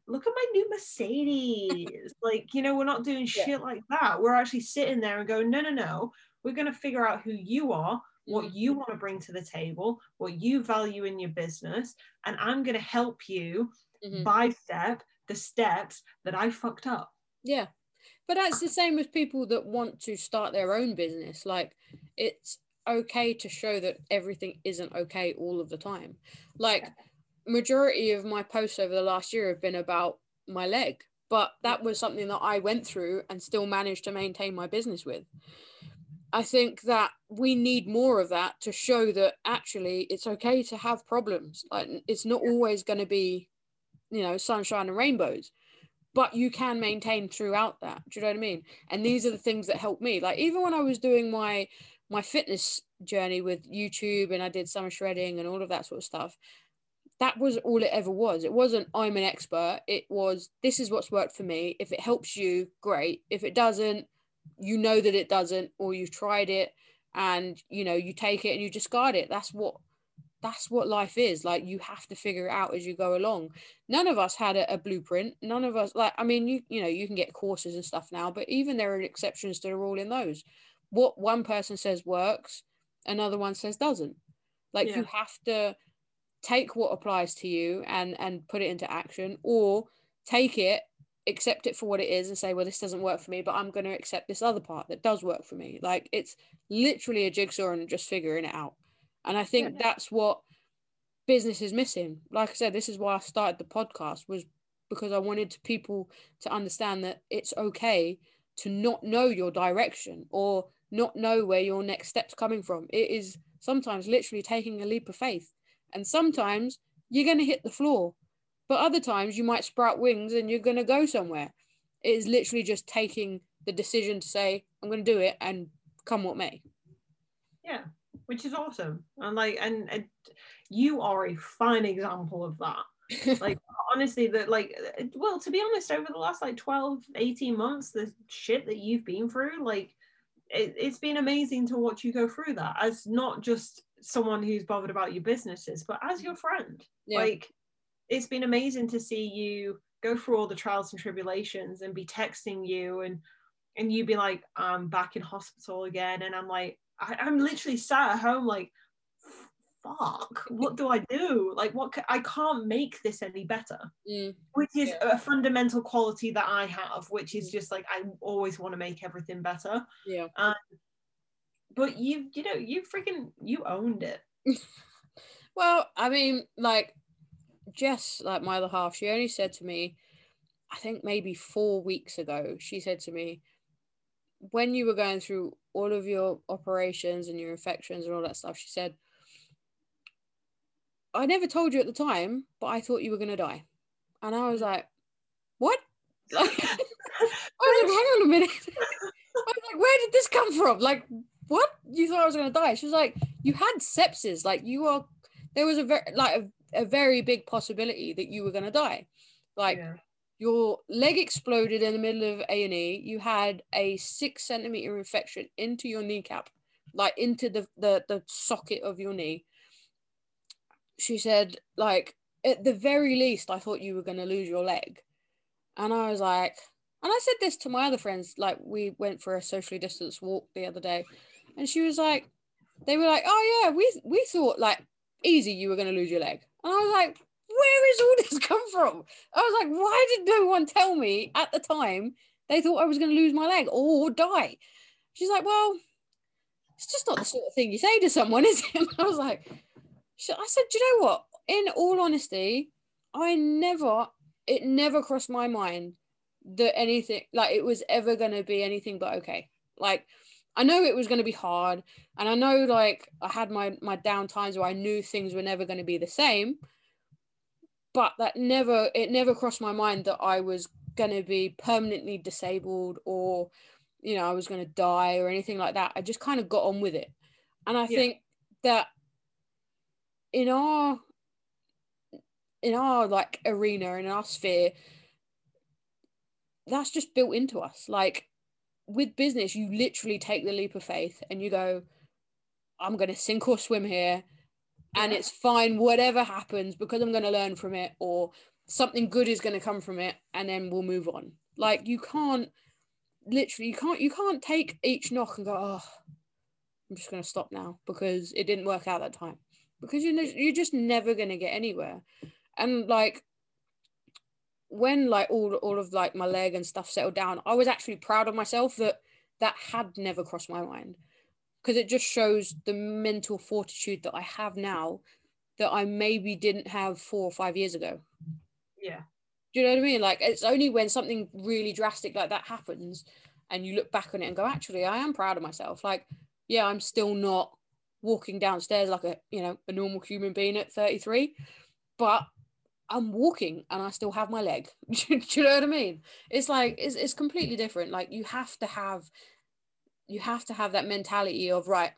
look at my new Mercedes. like, you know, we're not doing Yeah. shit like that. We're actually sitting there and going, no, no, no. We're going to figure out who you are, what Mhm. you want to bring to the table, what you value in your business. And I'm going to help you Mhm. by step the steps that I fucked up. Yeah. But that's the same with people that want to start their own business. Like it's okay to show that everything isn't okay all of the time. Like majority of my posts over the last year have been about my leg, but that was something that I went through and still managed to maintain my business with. I think that we need more of that to show that actually it's okay to have problems. Like it's not always going to be, you know, sunshine and rainbows but you can maintain throughout that do you know what i mean and these are the things that helped me like even when i was doing my my fitness journey with youtube and i did summer shredding and all of that sort of stuff that was all it ever was. It wasn't i'm an expert. It was this is what's worked for me. If it helps you great. If it doesn't you know that it doesn't or you've tried it and you know you take it and you discard it. That's what that's what life is. Like you have to figure it out as you go along. None of us had a, a blueprint. None of us like i mean you you know you can get courses and stuff now but even there are exceptions to the rule in those. What one person says works another one says doesn't. Like Yeah. you have to take what applies to you and and put it into action or take it accept it for what it is and say well this doesn't work for me but i'm going to accept this other part that does work for me. Like it's literally a jigsaw and just figuring it out. And i think Yeah. that's what business is missing. Like i said this is why i started the podcast was because i wanted to people to understand that it's okay to not know your direction or not know where your next step's coming from. It is sometimes literally taking a leap of faith and sometimes you're going to hit the floor but other times you might sprout wings and you're going to go somewhere it is literally just taking the decision to say i'm going to do it and come what may Yeah, which is awesome. And like, and, and you are a fine example of that. like honestly that like well to be honest over the last like 12 18 months the shit that you've been through like it, it's been amazing to watch you go through that as not just someone who's bothered about your businesses but as your friend Yeah. like it's been amazing to see you go through all the trials and tribulations and be texting you and and you'd be like i'm back in hospital again and i'm like I, i'm literally sat at home like fuck what do i do? Like what i can't make this any better Mm, which is Yeah. a fundamental quality that i have which is just like i always want to make everything better. Yeah but you you know you freaking you owned it Well, I mean, like Jess, like my other half, she only said to me, I think maybe four weeks ago, she said to me, when you were going through all of your operations and your infections and all that stuff, she said, I never told you at the time, but I thought you were going to die. And I was like, what? I was like, hang on a minute. I was like, where did this come from? Like, what? You thought I was going to die? She was like, you had sepsis. Like, you are, there was a very, like, a, a very big possibility that you were going to die. Like, yeah. your leg exploded in the middle of A&E. You had a six centimeter infection into your kneecap, like, into the, the, the socket of your knee. She said, like, at the very least, I thought you were going to lose your leg. And I was like, and I said this to my other friends, like we went for a socially distanced walk the other day, and she was like, they were like, oh yeah, we we thought like easy you were going to lose your leg, and I was like, where is all this come from? I was like, why did no one tell me at the time they thought I was going to lose my leg or die? She's like, well, it's just not the sort of thing you say to someone, is it? And I was like, I said, do you know what? In all honesty, I never, it never crossed my mind that anything like it was ever going to be anything but okay like i know it was going to be hard and i know like i had my my down times where i knew things were never going to be the same but that never it never crossed my mind that i was going to be permanently disabled or you know i was going to die or anything like that i just kind of got on with it and i yeah. think that in our in our like arena in our sphere that's just built into us. Like with business, you literally take the leap of faith and you go, I'm going to sink or swim here. And it's fine, whatever happens, because I'm going to learn from it, or something good is going to come from it, and then we'll move on. Like you can't literally, you can't, you can't take each knock and go, oh, I'm just going to stop now because it didn't work out that time. Because you know, you're just never going to get anywhere. And like when like all all of like my leg and stuff settled down, I was actually proud of myself that that had never crossed my mind because it just shows the mental fortitude that I have now that I maybe didn't have four or five years ago. Yeah. Do you know what I mean? Like it's only when something really drastic like that happens and you look back on it and go, actually, I am proud of myself. Like, yeah, I'm still not walking downstairs like a you know a normal human being at 33, but I'm walking and I still have my leg. Do you know what I mean? It's like it's it's completely different. Like you have to have you have to have that mentality of right,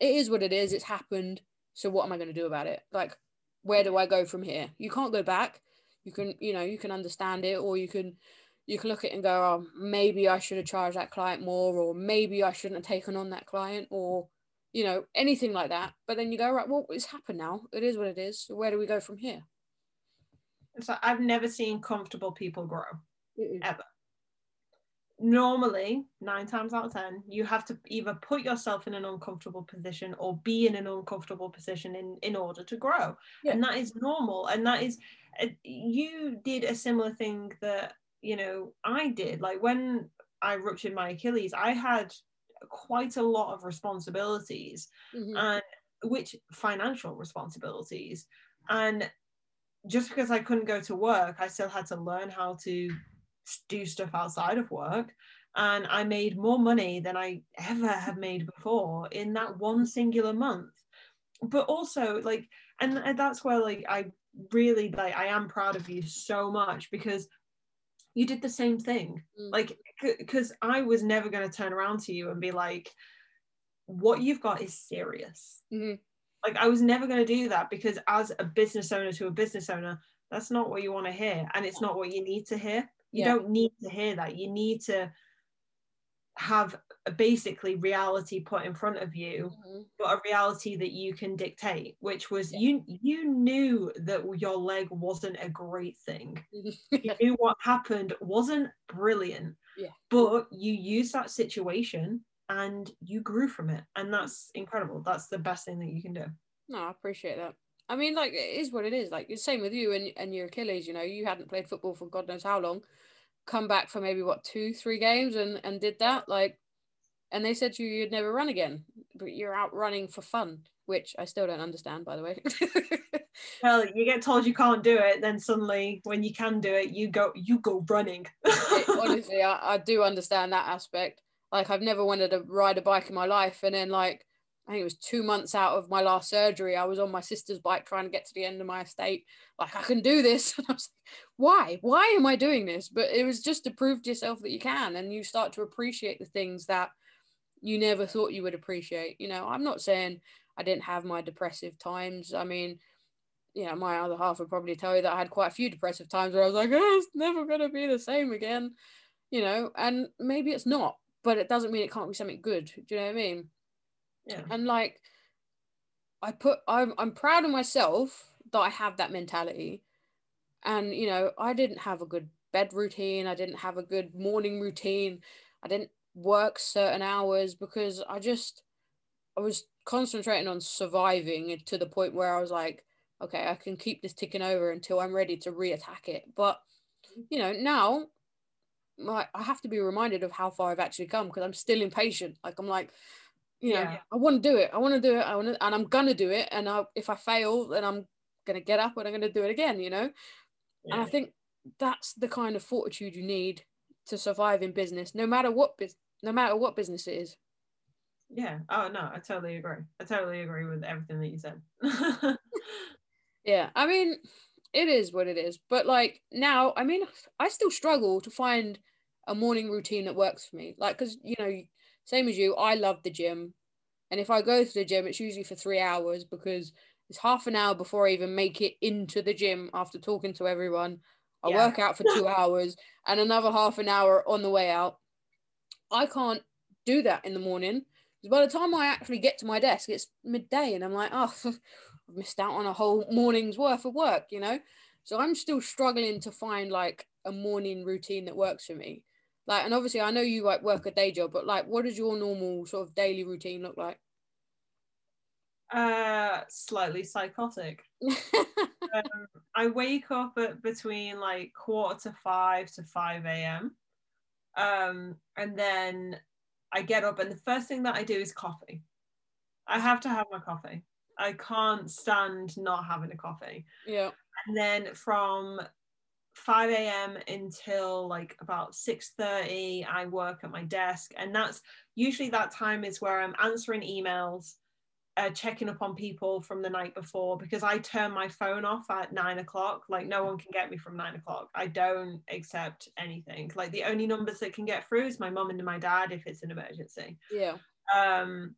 it is what it is, it's happened. So what am I going to do about it? Like where do I go from here? You can't go back. You can, you know, you can understand it or you can you can look at it and go, oh, maybe I should have charged that client more, or maybe I shouldn't have taken on that client, or you know, anything like that. But then you go, right, well, it's happened now. It is what it is. So where do we go from here? So I've never seen comfortable people grow Mm-mm. ever. Normally, nine times out of ten, you have to either put yourself in an uncomfortable position or be in an uncomfortable position in in order to grow, yeah. and that is normal. And that is, uh, you did a similar thing that you know I did. Like when I ruptured my Achilles, I had quite a lot of responsibilities, mm-hmm. and which financial responsibilities, and just because I couldn't go to work, I still had to learn how to do stuff outside of work. And I made more money than I ever have made before in that one singular month. But also, like, and, and that's where, like, I really, like, I am proud of you so much because you did the same thing. Mm. Like, because I was never going to turn around to you and be like, what you've got is serious. Mm-hmm like I was never going to do that because as a business owner to a business owner, that's not what you want to hear, and it's not what you need to hear. You yeah. don't need to hear that. You need to have basically reality put in front of you mm-hmm. but a reality that you can dictate which was yeah. you you knew that your leg wasn't a great thing you knew what happened wasn't brilliant yeah. but you used that situation and you grew from it and that's incredible that's the best thing that you can do no i appreciate that i mean like it is what it is like the same with you and, and your achilles you know you hadn't played football for god knows how long come back for maybe what two three games and and did that like and they said to you you'd never run again but you're out running for fun which I still don't understand, by the way. well, you get told you can't do it, then suddenly when you can do it, you go you go running. honestly, I, I do understand that aspect. Like I've never wanted to ride a bike in my life, and then like I think it was two months out of my last surgery, I was on my sister's bike trying to get to the end of my estate. Like I can do this. And I was like, why? Why am I doing this? But it was just to prove to yourself that you can, and you start to appreciate the things that you never thought you would appreciate. You know, I'm not saying I didn't have my depressive times. I mean, you know, my other half would probably tell you that I had quite a few depressive times where I was like, oh, it's never going to be the same again, you know, and maybe it's not, but it doesn't mean it can't be something good. Do you know what I mean? Yeah. And like, I put, I'm, I'm proud of myself that I have that mentality. And, you know, I didn't have a good bed routine. I didn't have a good morning routine. I didn't work certain hours because I just, I was concentrating on surviving to the point where I was like, okay, I can keep this ticking over until I'm ready to reattack it. But mm-hmm. you know, now my I have to be reminded of how far I've actually come because I'm still impatient. Like I'm like, you know, yeah. I want to do it. I want to do it. I want to, and I'm gonna do it. And I, if I fail, then I'm gonna get up and I'm gonna do it again. You know, yeah. and I think that's the kind of fortitude you need to survive in business, no matter what business, no matter what business it is yeah oh no i totally agree i totally agree with everything that you said yeah i mean it is what it is. But like now i mean i still struggle to find a morning routine that works for me. Like because you know same as you i love the gym. And if i go to the gym it's usually for three hours because it's half an hour before i even make it into the gym after talking to everyone. I yeah. work out for two hours and another half an hour on the way out. I can't do that in the morning because by the time I actually get to my desk, it's midday, and I'm like, oh, I've missed out on a whole morning's worth of work, you know. So I'm still struggling to find like a morning routine that works for me. Like, and obviously, I know you like work a day job, but like, what does your normal sort of daily routine look like? Uh, slightly psychotic. um, I wake up at between like quarter to five to five a.m. Um, and then I get up and the first thing that I do is coffee. I have to have my coffee. I can't stand not having a coffee. Yeah. And then from 5 a.m. until like about 6:30, I work at my desk, and that's usually that time is where I'm answering emails, uh, checking up on people from the night before because I turn my phone off at nine o'clock. Like no one can get me from nine o'clock. I don't accept anything. Like the only numbers that can get through is my mum and my dad if it's an emergency. Yeah. Um.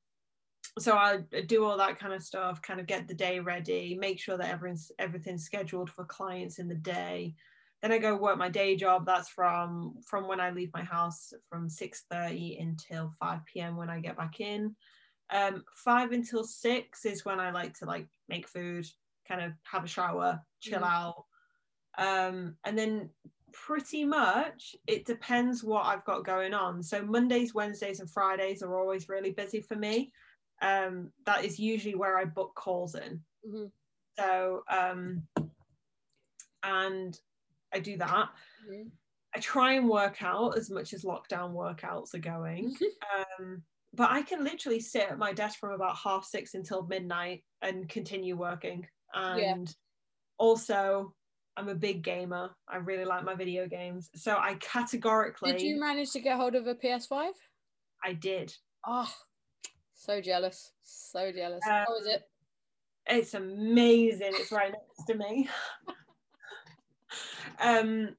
So I do all that kind of stuff, kind of get the day ready, make sure that everyone's everything's scheduled for clients in the day. Then I go work my day job. That's from from when I leave my house from 6:30 until 5 p.m. when I get back in um, five until six is when I like to like make food, kind of have a shower, chill mm. out. Um, and then pretty much it depends what I've got going on. So Mondays, Wednesdays, and Fridays are always really busy for me. Um, that is usually where I book calls in. Mm-hmm. So, um, and I do that. Mm-hmm. I try and work out as much as lockdown workouts are going. um, but I can literally sit at my desk from about half six until midnight and continue working. And yeah. also, I'm a big gamer. I really like my video games. So I categorically. Did you manage to get hold of a PS5? I did. Oh, so jealous. So jealous. Um, How is it? It's amazing. It's right next to me. um,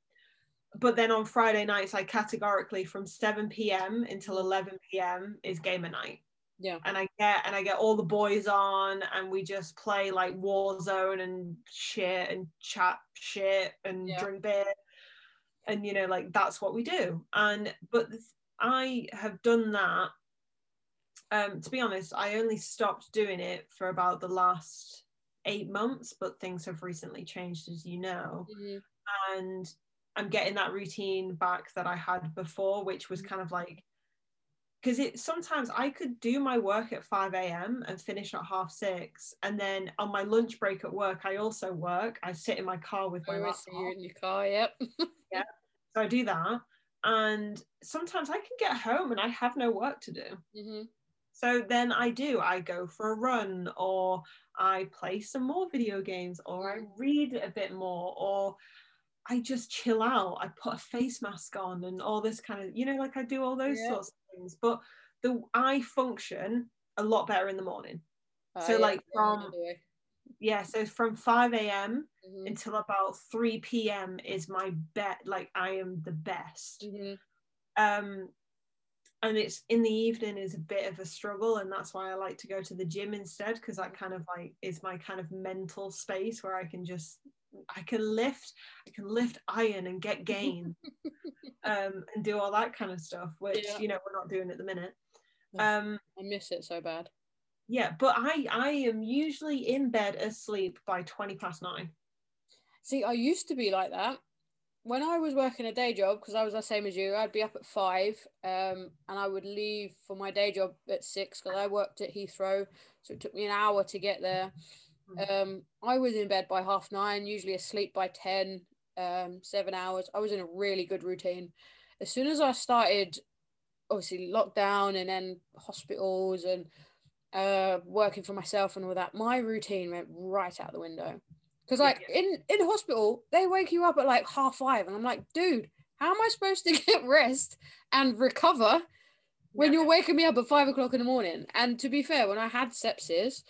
but then on Friday nights, I categorically from 7 p.m. until 11 p.m. is gamer night. Yeah. And I get and I get all the boys on and we just play like Warzone and shit and chat shit and yeah. drink beer. And you know, like that's what we do. And but I have done that. Um, to be honest, I only stopped doing it for about the last eight months, but things have recently changed, as you know. Mm-hmm. And I'm getting that routine back that I had before, which was kind of like because it sometimes I could do my work at 5 a.m. and finish at half six. And then on my lunch break at work, I also work. I sit in my car with my laptop. you in your car, yep. yeah. So I do that. And sometimes I can get home and I have no work to do. Mm-hmm. So then I do. I go for a run, or I play some more video games, or I Mm. read a bit more, or I just chill out. I put a face mask on and all this kind of, you know, like I do all those Yeah. sorts of things. But the I function a lot better in the morning. Uh, So, yeah, like, from- Yeah, so from 5 a.m. Mhm, until about 3 p.m. is my bet. Like I am the best. mhm. um and it's in the evening is a bit of a struggle and that's why i like to go to the gym instead because that kind of like is my kind of mental space where i can just i can lift i can lift iron and get gain um and do all that kind of stuff which Yeah. you know we're not doing at the minute um I miss it so bad. yeah but i i am usually in bed asleep by 20 past nine See, I used to be like that. When I was working a day job, because I was the same as you, I'd be up at five, um, and I would leave for my day job at six because I worked at Heathrow, so it took me an hour to get there. Um, I was in bed by half nine, usually asleep by ten, um, seven hours. I was in a really good routine. As soon as I started, obviously lockdown and then hospitals and uh, working for myself and all that, my routine went right out the window. Because Yeah, like in in hospital, they wake you up at like half five, and I'm like, dude, how am I supposed to get rest and recover when Yeah. you're waking me up at five o'clock in the morning? And to be fair, when I had sepsis,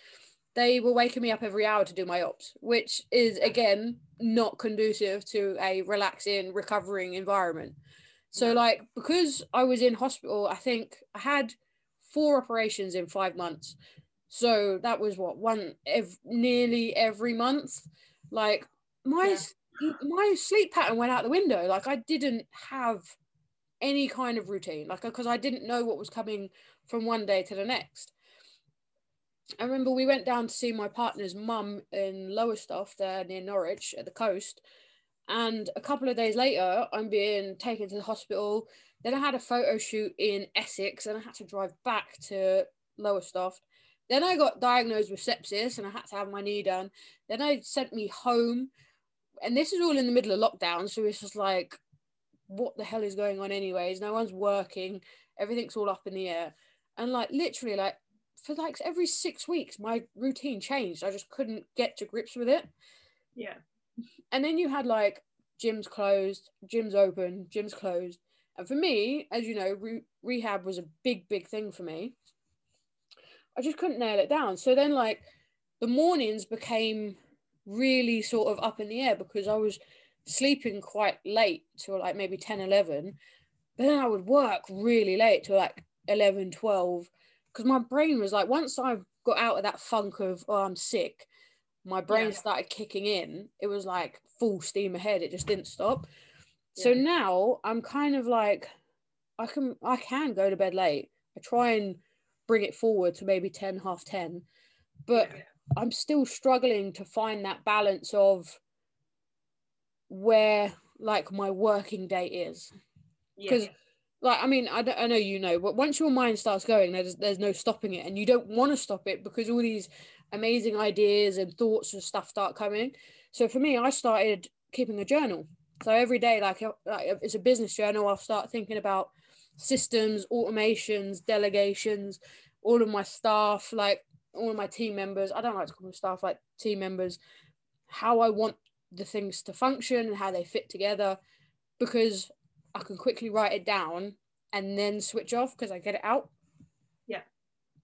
they were waking me up every hour to do my ops, which is again not conducive to a relaxing, recovering environment. So like because I was in hospital, I think I had four operations in five months. So that was what one ev- nearly every month. Like my Yeah. my sleep pattern went out the window. Like I didn't have any kind of routine. Like because I didn't know what was coming from one day to the next. I remember we went down to see my partner's mum in Lowestoft there near Norwich at the coast. And a couple of days later, I'm being taken to the hospital. Then I had a photo shoot in Essex and I had to drive back to Lowestoft. Then I got diagnosed with sepsis and I had to have my knee done. Then they sent me home. And this is all in the middle of lockdown. So it's just like, what the hell is going on, anyways? No one's working. Everything's all up in the air. And like, literally, like, for like every six weeks, my routine changed. I just couldn't get to grips with it. yeah And then you had like gyms closed, gyms open, gyms closed. And for me, as you know, re- rehab was a big, big thing for me. I just couldn't nail it down. So then, like, the mornings became really sort of up in the air because I was sleeping quite late till like maybe 10, 11. But then I would work really late till like 11, 12. Because my brain was like, once I got out of that funk of, oh, I'm sick, my brain Yeah. started kicking in. It was like full steam ahead. It just didn't stop. So Yeah. now I'm kind of like, I can I can go to bed late. I try and bring it forward to maybe 10, half 10. But yeah. I'm still struggling to find that balance of where like my working day is. yeah. Because like I mean I, don't- I know you know but once your mind starts going there's there's no stopping it and you don't want to stop it because all these amazing ideas and thoughts and stuff start coming so for me I started keeping a journal so every day like, uh, like it's a business journal I'll start thinking about systems automations delegations all of my staff like all of my team members I don't like to call them staff like team members how I want the things to function and how they fit together because I can quickly write it down and then switch off because I get it out. Yeah.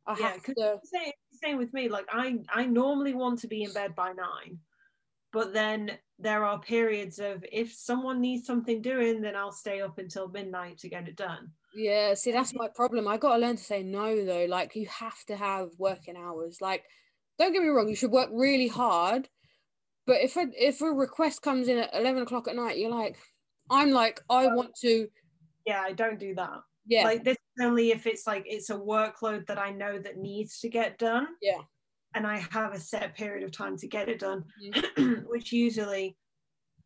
I yeah, have to. same, same with me. Like I, I normally want to be in bed by nine, but then there are periods of if someone needs something doing, then I'll stay up until midnight to get it done. Yeah, see, that's my problem. I got to learn to say no, though. Like, you have to have working hours. Like, don't get me wrong, you should work really hard. But if a, if a request comes in at 11 o'clock at night, you're like, I'm like, I want to, Yeah, I don't do that. yeah, Like this is only if it's like it's a workload that I know that needs to get done. Yeah. And I have a set period of time to get it done, Mhm. which usually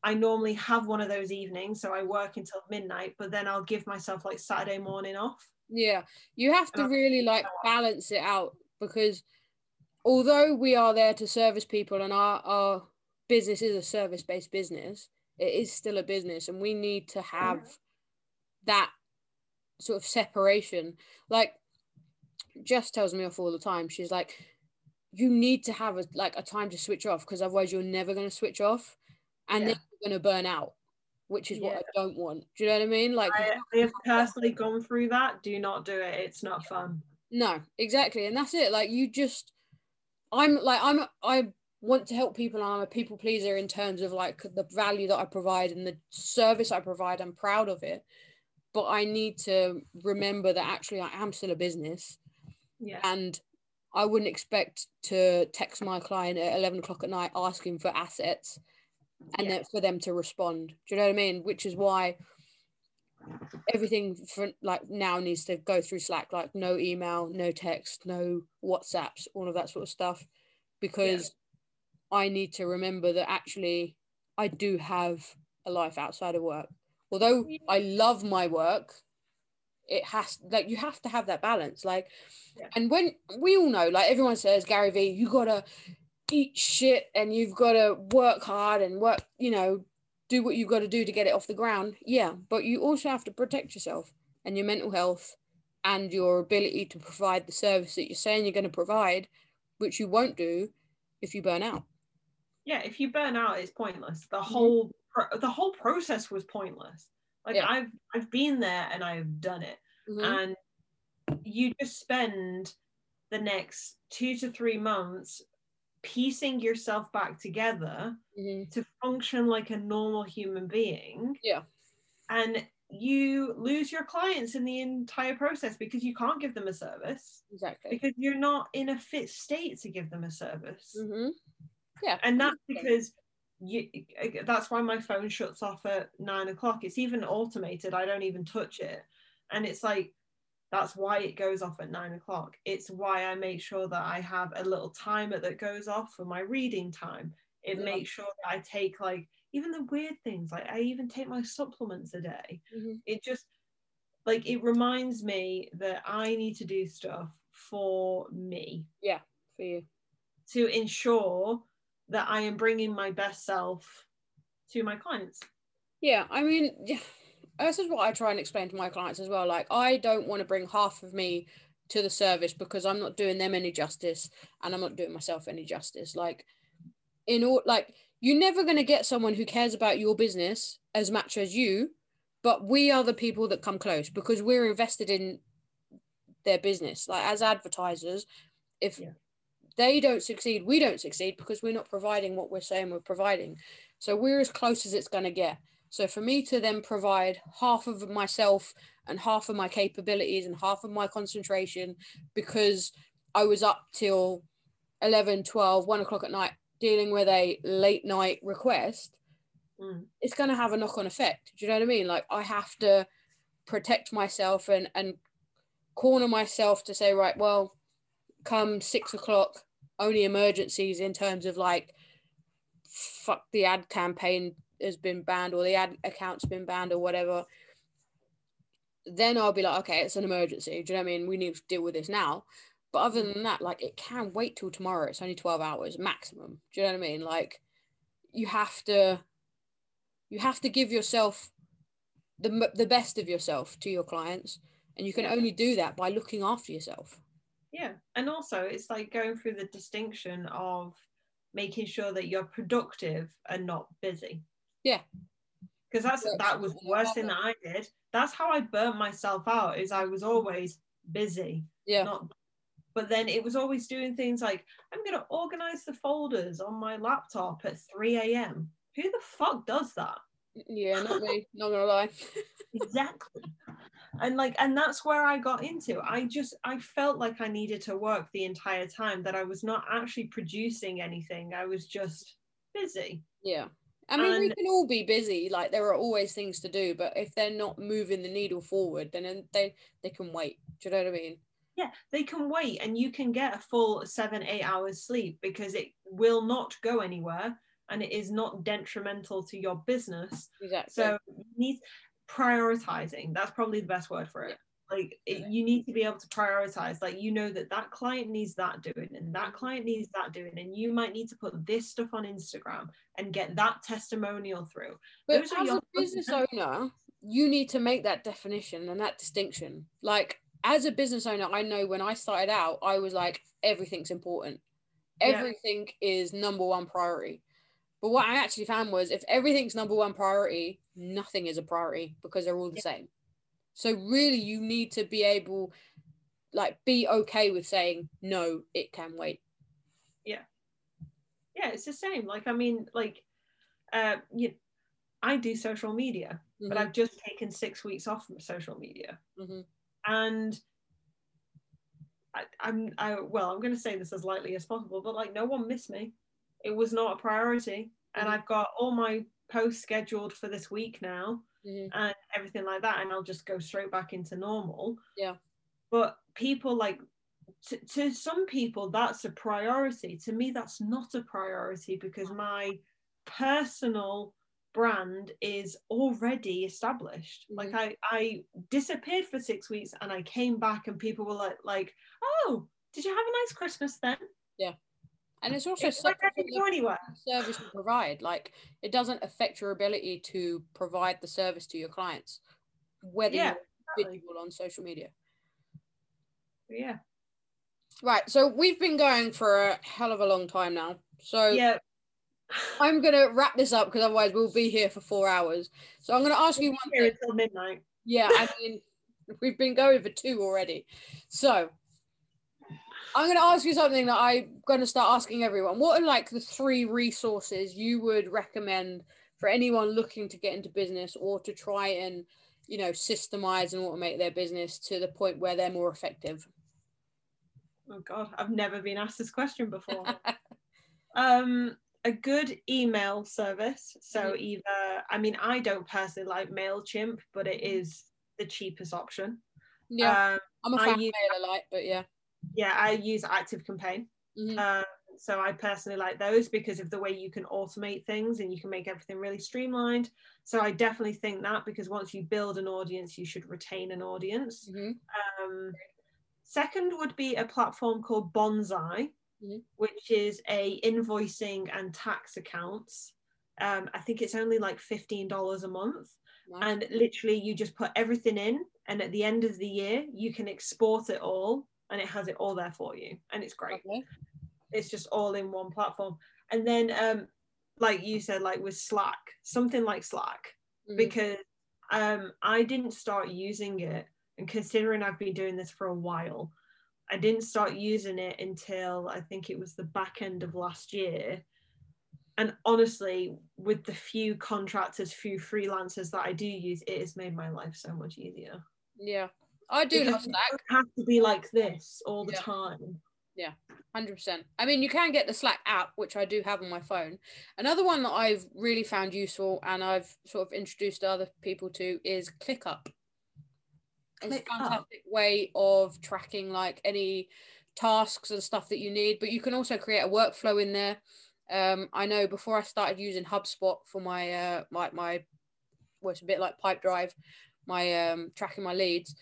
I normally have one of those evenings. So I work until midnight, but then I'll give myself like Saturday morning off. Yeah, you have to really like balance it out because although we are there to service people and our, our business is a service based business, it is still a business and we need to have that sort of separation. Like Jess tells me off all the time. She's like, you need to have a like a time to switch off because otherwise you're never going to switch off, and Yeah. then you're going to burn out, which is what I don't want. Do you know what I mean? Like, I, I have personally gone through that. Do not do it. It's not fun. no, exactly, and that's it. Like, you just, I'm like, I'm, I want to help people, and I'm a people pleaser in terms of like the value that I provide and the service I provide. I'm proud of it, but I need to remember that actually I am still a business. Yeah. and I wouldn't expect to text my client at 11 o'clock at night asking for assets and Yeah. then for them to respond. Do you know what I mean? Which is why everything for like now needs to go through Slack, like no email, no text, no WhatsApps, all of that sort of stuff, because I need to remember that actually I do have a life outside of work. Although I love my work, it has like you have to have that balance. Like, Yeah. and when we all know, like everyone says, Gary V, you gotta eat shit and you've gotta work hard and work, you know, do what you've got to do to get it off the ground. Yeah, but you also have to protect yourself and your mental health and your ability to provide the service that you're saying you're going to provide, which you won't do if you burn out. yeah if you burn out it's pointless the Mm-hmm. whole the whole process was pointless like Yeah. i've i've been there and i've done it Mhm. and you just spend the next two to three months piecing yourself back together Mhm. to function like a normal human being Yeah. and you lose your clients in the entire process because you can't give them a service Exactly. because you're not in a fit state to give them a service hmm Yeah. and that's because you that's why my phone shuts off at nine o'clock. It's even automated. I don't even touch it. And it's like that's why it goes off at nine o'clock. It's why i make sure that i have a little timer that goes off for my reading time. It Yeah. makes sure that i take like even the weird things like i even take my supplements a day. Mhm. it just like it reminds me that i need to do stuff for me. Yeah, For you. to ensure that I am bringing my best self to my clients. Yeah, I mean, this is what I try and explain to my clients as well. Like, I don't want to bring half of me to the service because I'm not doing them any justice and I'm not doing myself any justice. Like, in all, like, you're never going to get someone who cares about your business as much as you, but we are the people that come close because we're invested in their business. Like, as advertisers, if Yeah. They don't succeed, we don't succeed because we're not providing what we're saying we're providing. So we're as close as it's going to get. So for me to then provide half of myself and half of my capabilities and half of my concentration because I was up till 11, 12, 1 o'clock at night dealing with a late night request, Mm. it's going to have a knock on effect. Do you know what I mean? Like I have to protect myself and, and corner myself to say, right, well, come six o'clock, only emergencies in terms of like, fuck the ad campaign has been banned or the ad account's been banned or whatever. Then I'll be like, okay, it's an emergency. Do you know what I mean? We need to deal with this now. But other than that, like it can wait till tomorrow. It's only 12 hours maximum. Do you know what I mean? Like you have to you have to give yourself the the best of yourself to your clients and you can only do that by looking after yourself. Yeah. And also, it's like going through the distinction of making sure that you're productive and not busy. Yeah. Because that's that was the worst thing that I did. That's how I burnt myself out. Is I was always busy, Yeah. not. But then it was always doing things like I'm going to organize the folders on my laptop at 3 a.m. Who the fuck does that? Yeah, not me, not gonna lie. exactly and like and that's where i got into i just i felt like i needed to work the entire time that i was not actually producing anything i was just busy Yeah. I mean, we can all be busy. Like there are always things to do, but if they're not moving the needle forward, then they they can wait. Do you know what I mean? yeah they can wait and you can get a full seven eight hours sleep because it will not go anywhere and it is not detrimental to your business Exactly. so you need prioritizing that's probably the best word for it like it, you need to be able to prioritize like you know that that client needs that doing and that client needs that doing and you might need to put this stuff on instagram and get that testimonial through but those as your a business owner, you need to make that definition and that distinction. Like as a business owner, I know when I started out, I was like, everything's important. Yeah. Everything is number one priority. But what I actually found was if everything's number one priority, nothing is a priority because they're all the same. So really you need to be able like be okay with saying no, it can wait. yeah Yeah, it's the same like i mean like uh you i do social media but Mhm, i've just taken six weeks off from social media mhm. and I, i'm i well i'm going to say this as lightly as possible but like no one missed me it was not a priority and Mhm. i've got all my posts scheduled for this week now Mhm. and everything like that and i'll just go straight back into normal Yeah. but people like to, to some people that's a priority to me that's not a priority because my personal brand is already established like Mhm. i i disappeared for six weeks and i came back and people were like like oh did you have a nice christmas then And it's also it's like i separate from didn't the go anywhere service you provide. Like it doesn't affect your ability to provide the service to your clients, whether Yeah, you're on social media. yeah Right. So we've been going for a hell of a long time now. So yeah I'm gonna wrap this up because otherwise we'll be here for four hours. So I'm gonna ask you one here thing. until midnight Yeah, I mean we've been going for two already. So I'm gonna ask you something that I'm gonna start asking everyone. What are like the three resources you would recommend for anyone looking to get into business or to try and you know systemize and automate their business to the point where they're more effective? oh god i've never been asked this question before um a good email service so Mhm. either i mean i don't personally like mailchimp but it is the cheapest option yeah, um I'm a fan use- of MailerLite, but yeah. Yeah i use active campaign Mhm. um so i personally like those because of the way you can automate things and you can make everything really streamlined so i definitely think that because once you build an audience you should retain an audience Mhm. um, second would be a platform called Bonsai, Mhm. which is a invoicing and tax accounts. Um, I think it's only like fifteen dollars a month, Nice. and literally you just put everything in, and at the end of the year you can export it all, and it has it all there for you, and it's great. Okay. It's just all in one platform. And then, um, like you said, like with Slack, something like Slack Mhm. because um, I didn't start using it. And considering I've been doing this for a while, I didn't start using it until I think it was the back end of last year. And honestly, with the few contractors, few freelancers that I do use, it has made my life so much easier. Yeah, I do love Slack. have to be like this all the time. Yeah. Hundred percent. I mean, you can get the Slack app, which I do have on my phone. Another one that I've really found useful and I've sort of introduced other people to is ClickUp. It's a fantastic way of tracking like any tasks and stuff that you need, but you can also create a workflow in there. Um, I know before I started using HubSpot for my uh my my, well, it's a bit like Pipedrive, my um tracking my leads.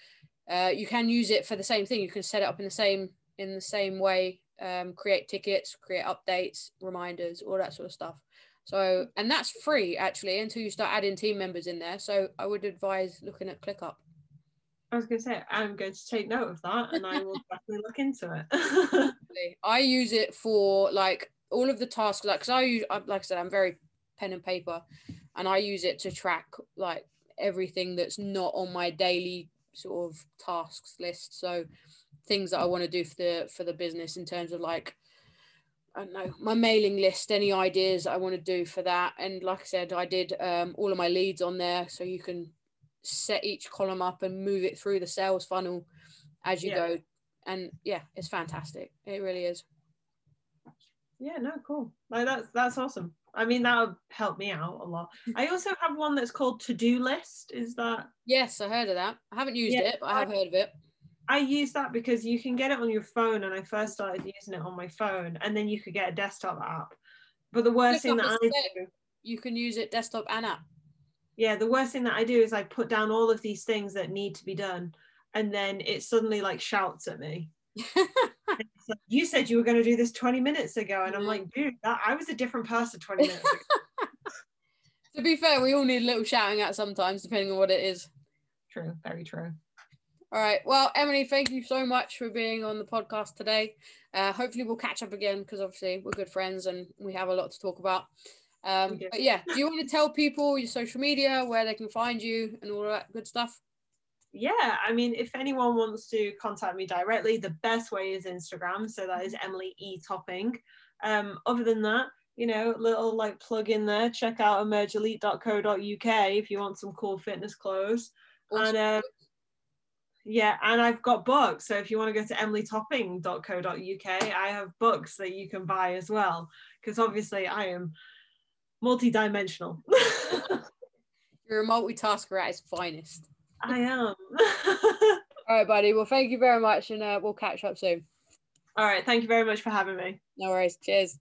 Uh, you can use it for the same thing. You can set it up in the same in the same way um, create tickets create updates reminders all that sort of stuff so and that's free actually until you start adding team members in there so i would advise looking at clickup I was going to say, I'm going to take note of that and I will definitely look into it. I use it for like all of the tasks like because i use like i said i'm very pen and paper and i use it to track like everything that's not on my daily sort of tasks list so things that i want to do for the for the business in terms of like I don't know my mailing list, any ideas I want to do for that. And like I said, I did um, all of my leads on there, so you can set each column up and move it through the sales funnel as you Yeah. go. And yeah, it's fantastic. It really is. yeah, no, cool. Like that's that's awesome. I mean, that would help me out a lot. I also have one that's called Todoist. Is that Yes, I heard of that. I haven't used Yeah, it, but I have heard of it. I use that because you can get it on your phone, and I first started using it on my phone, and then you could get a desktop app. But the worst thing that I do, You can use it desktop and app. yeah, the worst thing that I do is I put down all of these things that need to be done, and then it suddenly like shouts at me. Like, you said you were going to do this 20 minutes ago, and I'm like, dude, that, I was a different person 20 minutes ago. to be fair, we all need a little shouting at sometimes, depending on what it is. true, very true. All right. Well, Emily, thank you so much for being on the podcast today. Uh, hopefully, we'll catch up again because obviously we're good friends and we have a lot to talk about. Um, but yeah, do you want to tell people your social media where they can find you and all that good stuff? Yeah, I mean, if anyone wants to contact me directly, the best way is Instagram. So that is Emily E Topping. Um, other than that, you know, little like plug in there. Check out emergeelite.co.uk if you want some cool fitness clothes. Awesome. And um, yeah, and I've got books. So if you want to go to emilytopping.co.uk, I have books that you can buy as well. Because obviously I am multi-dimensional. You're a multitasker at its finest. I am. All right, buddy. Well, thank you very much, and uh, we'll catch up soon. All right, thank you very much for having me. No worries. Cheers.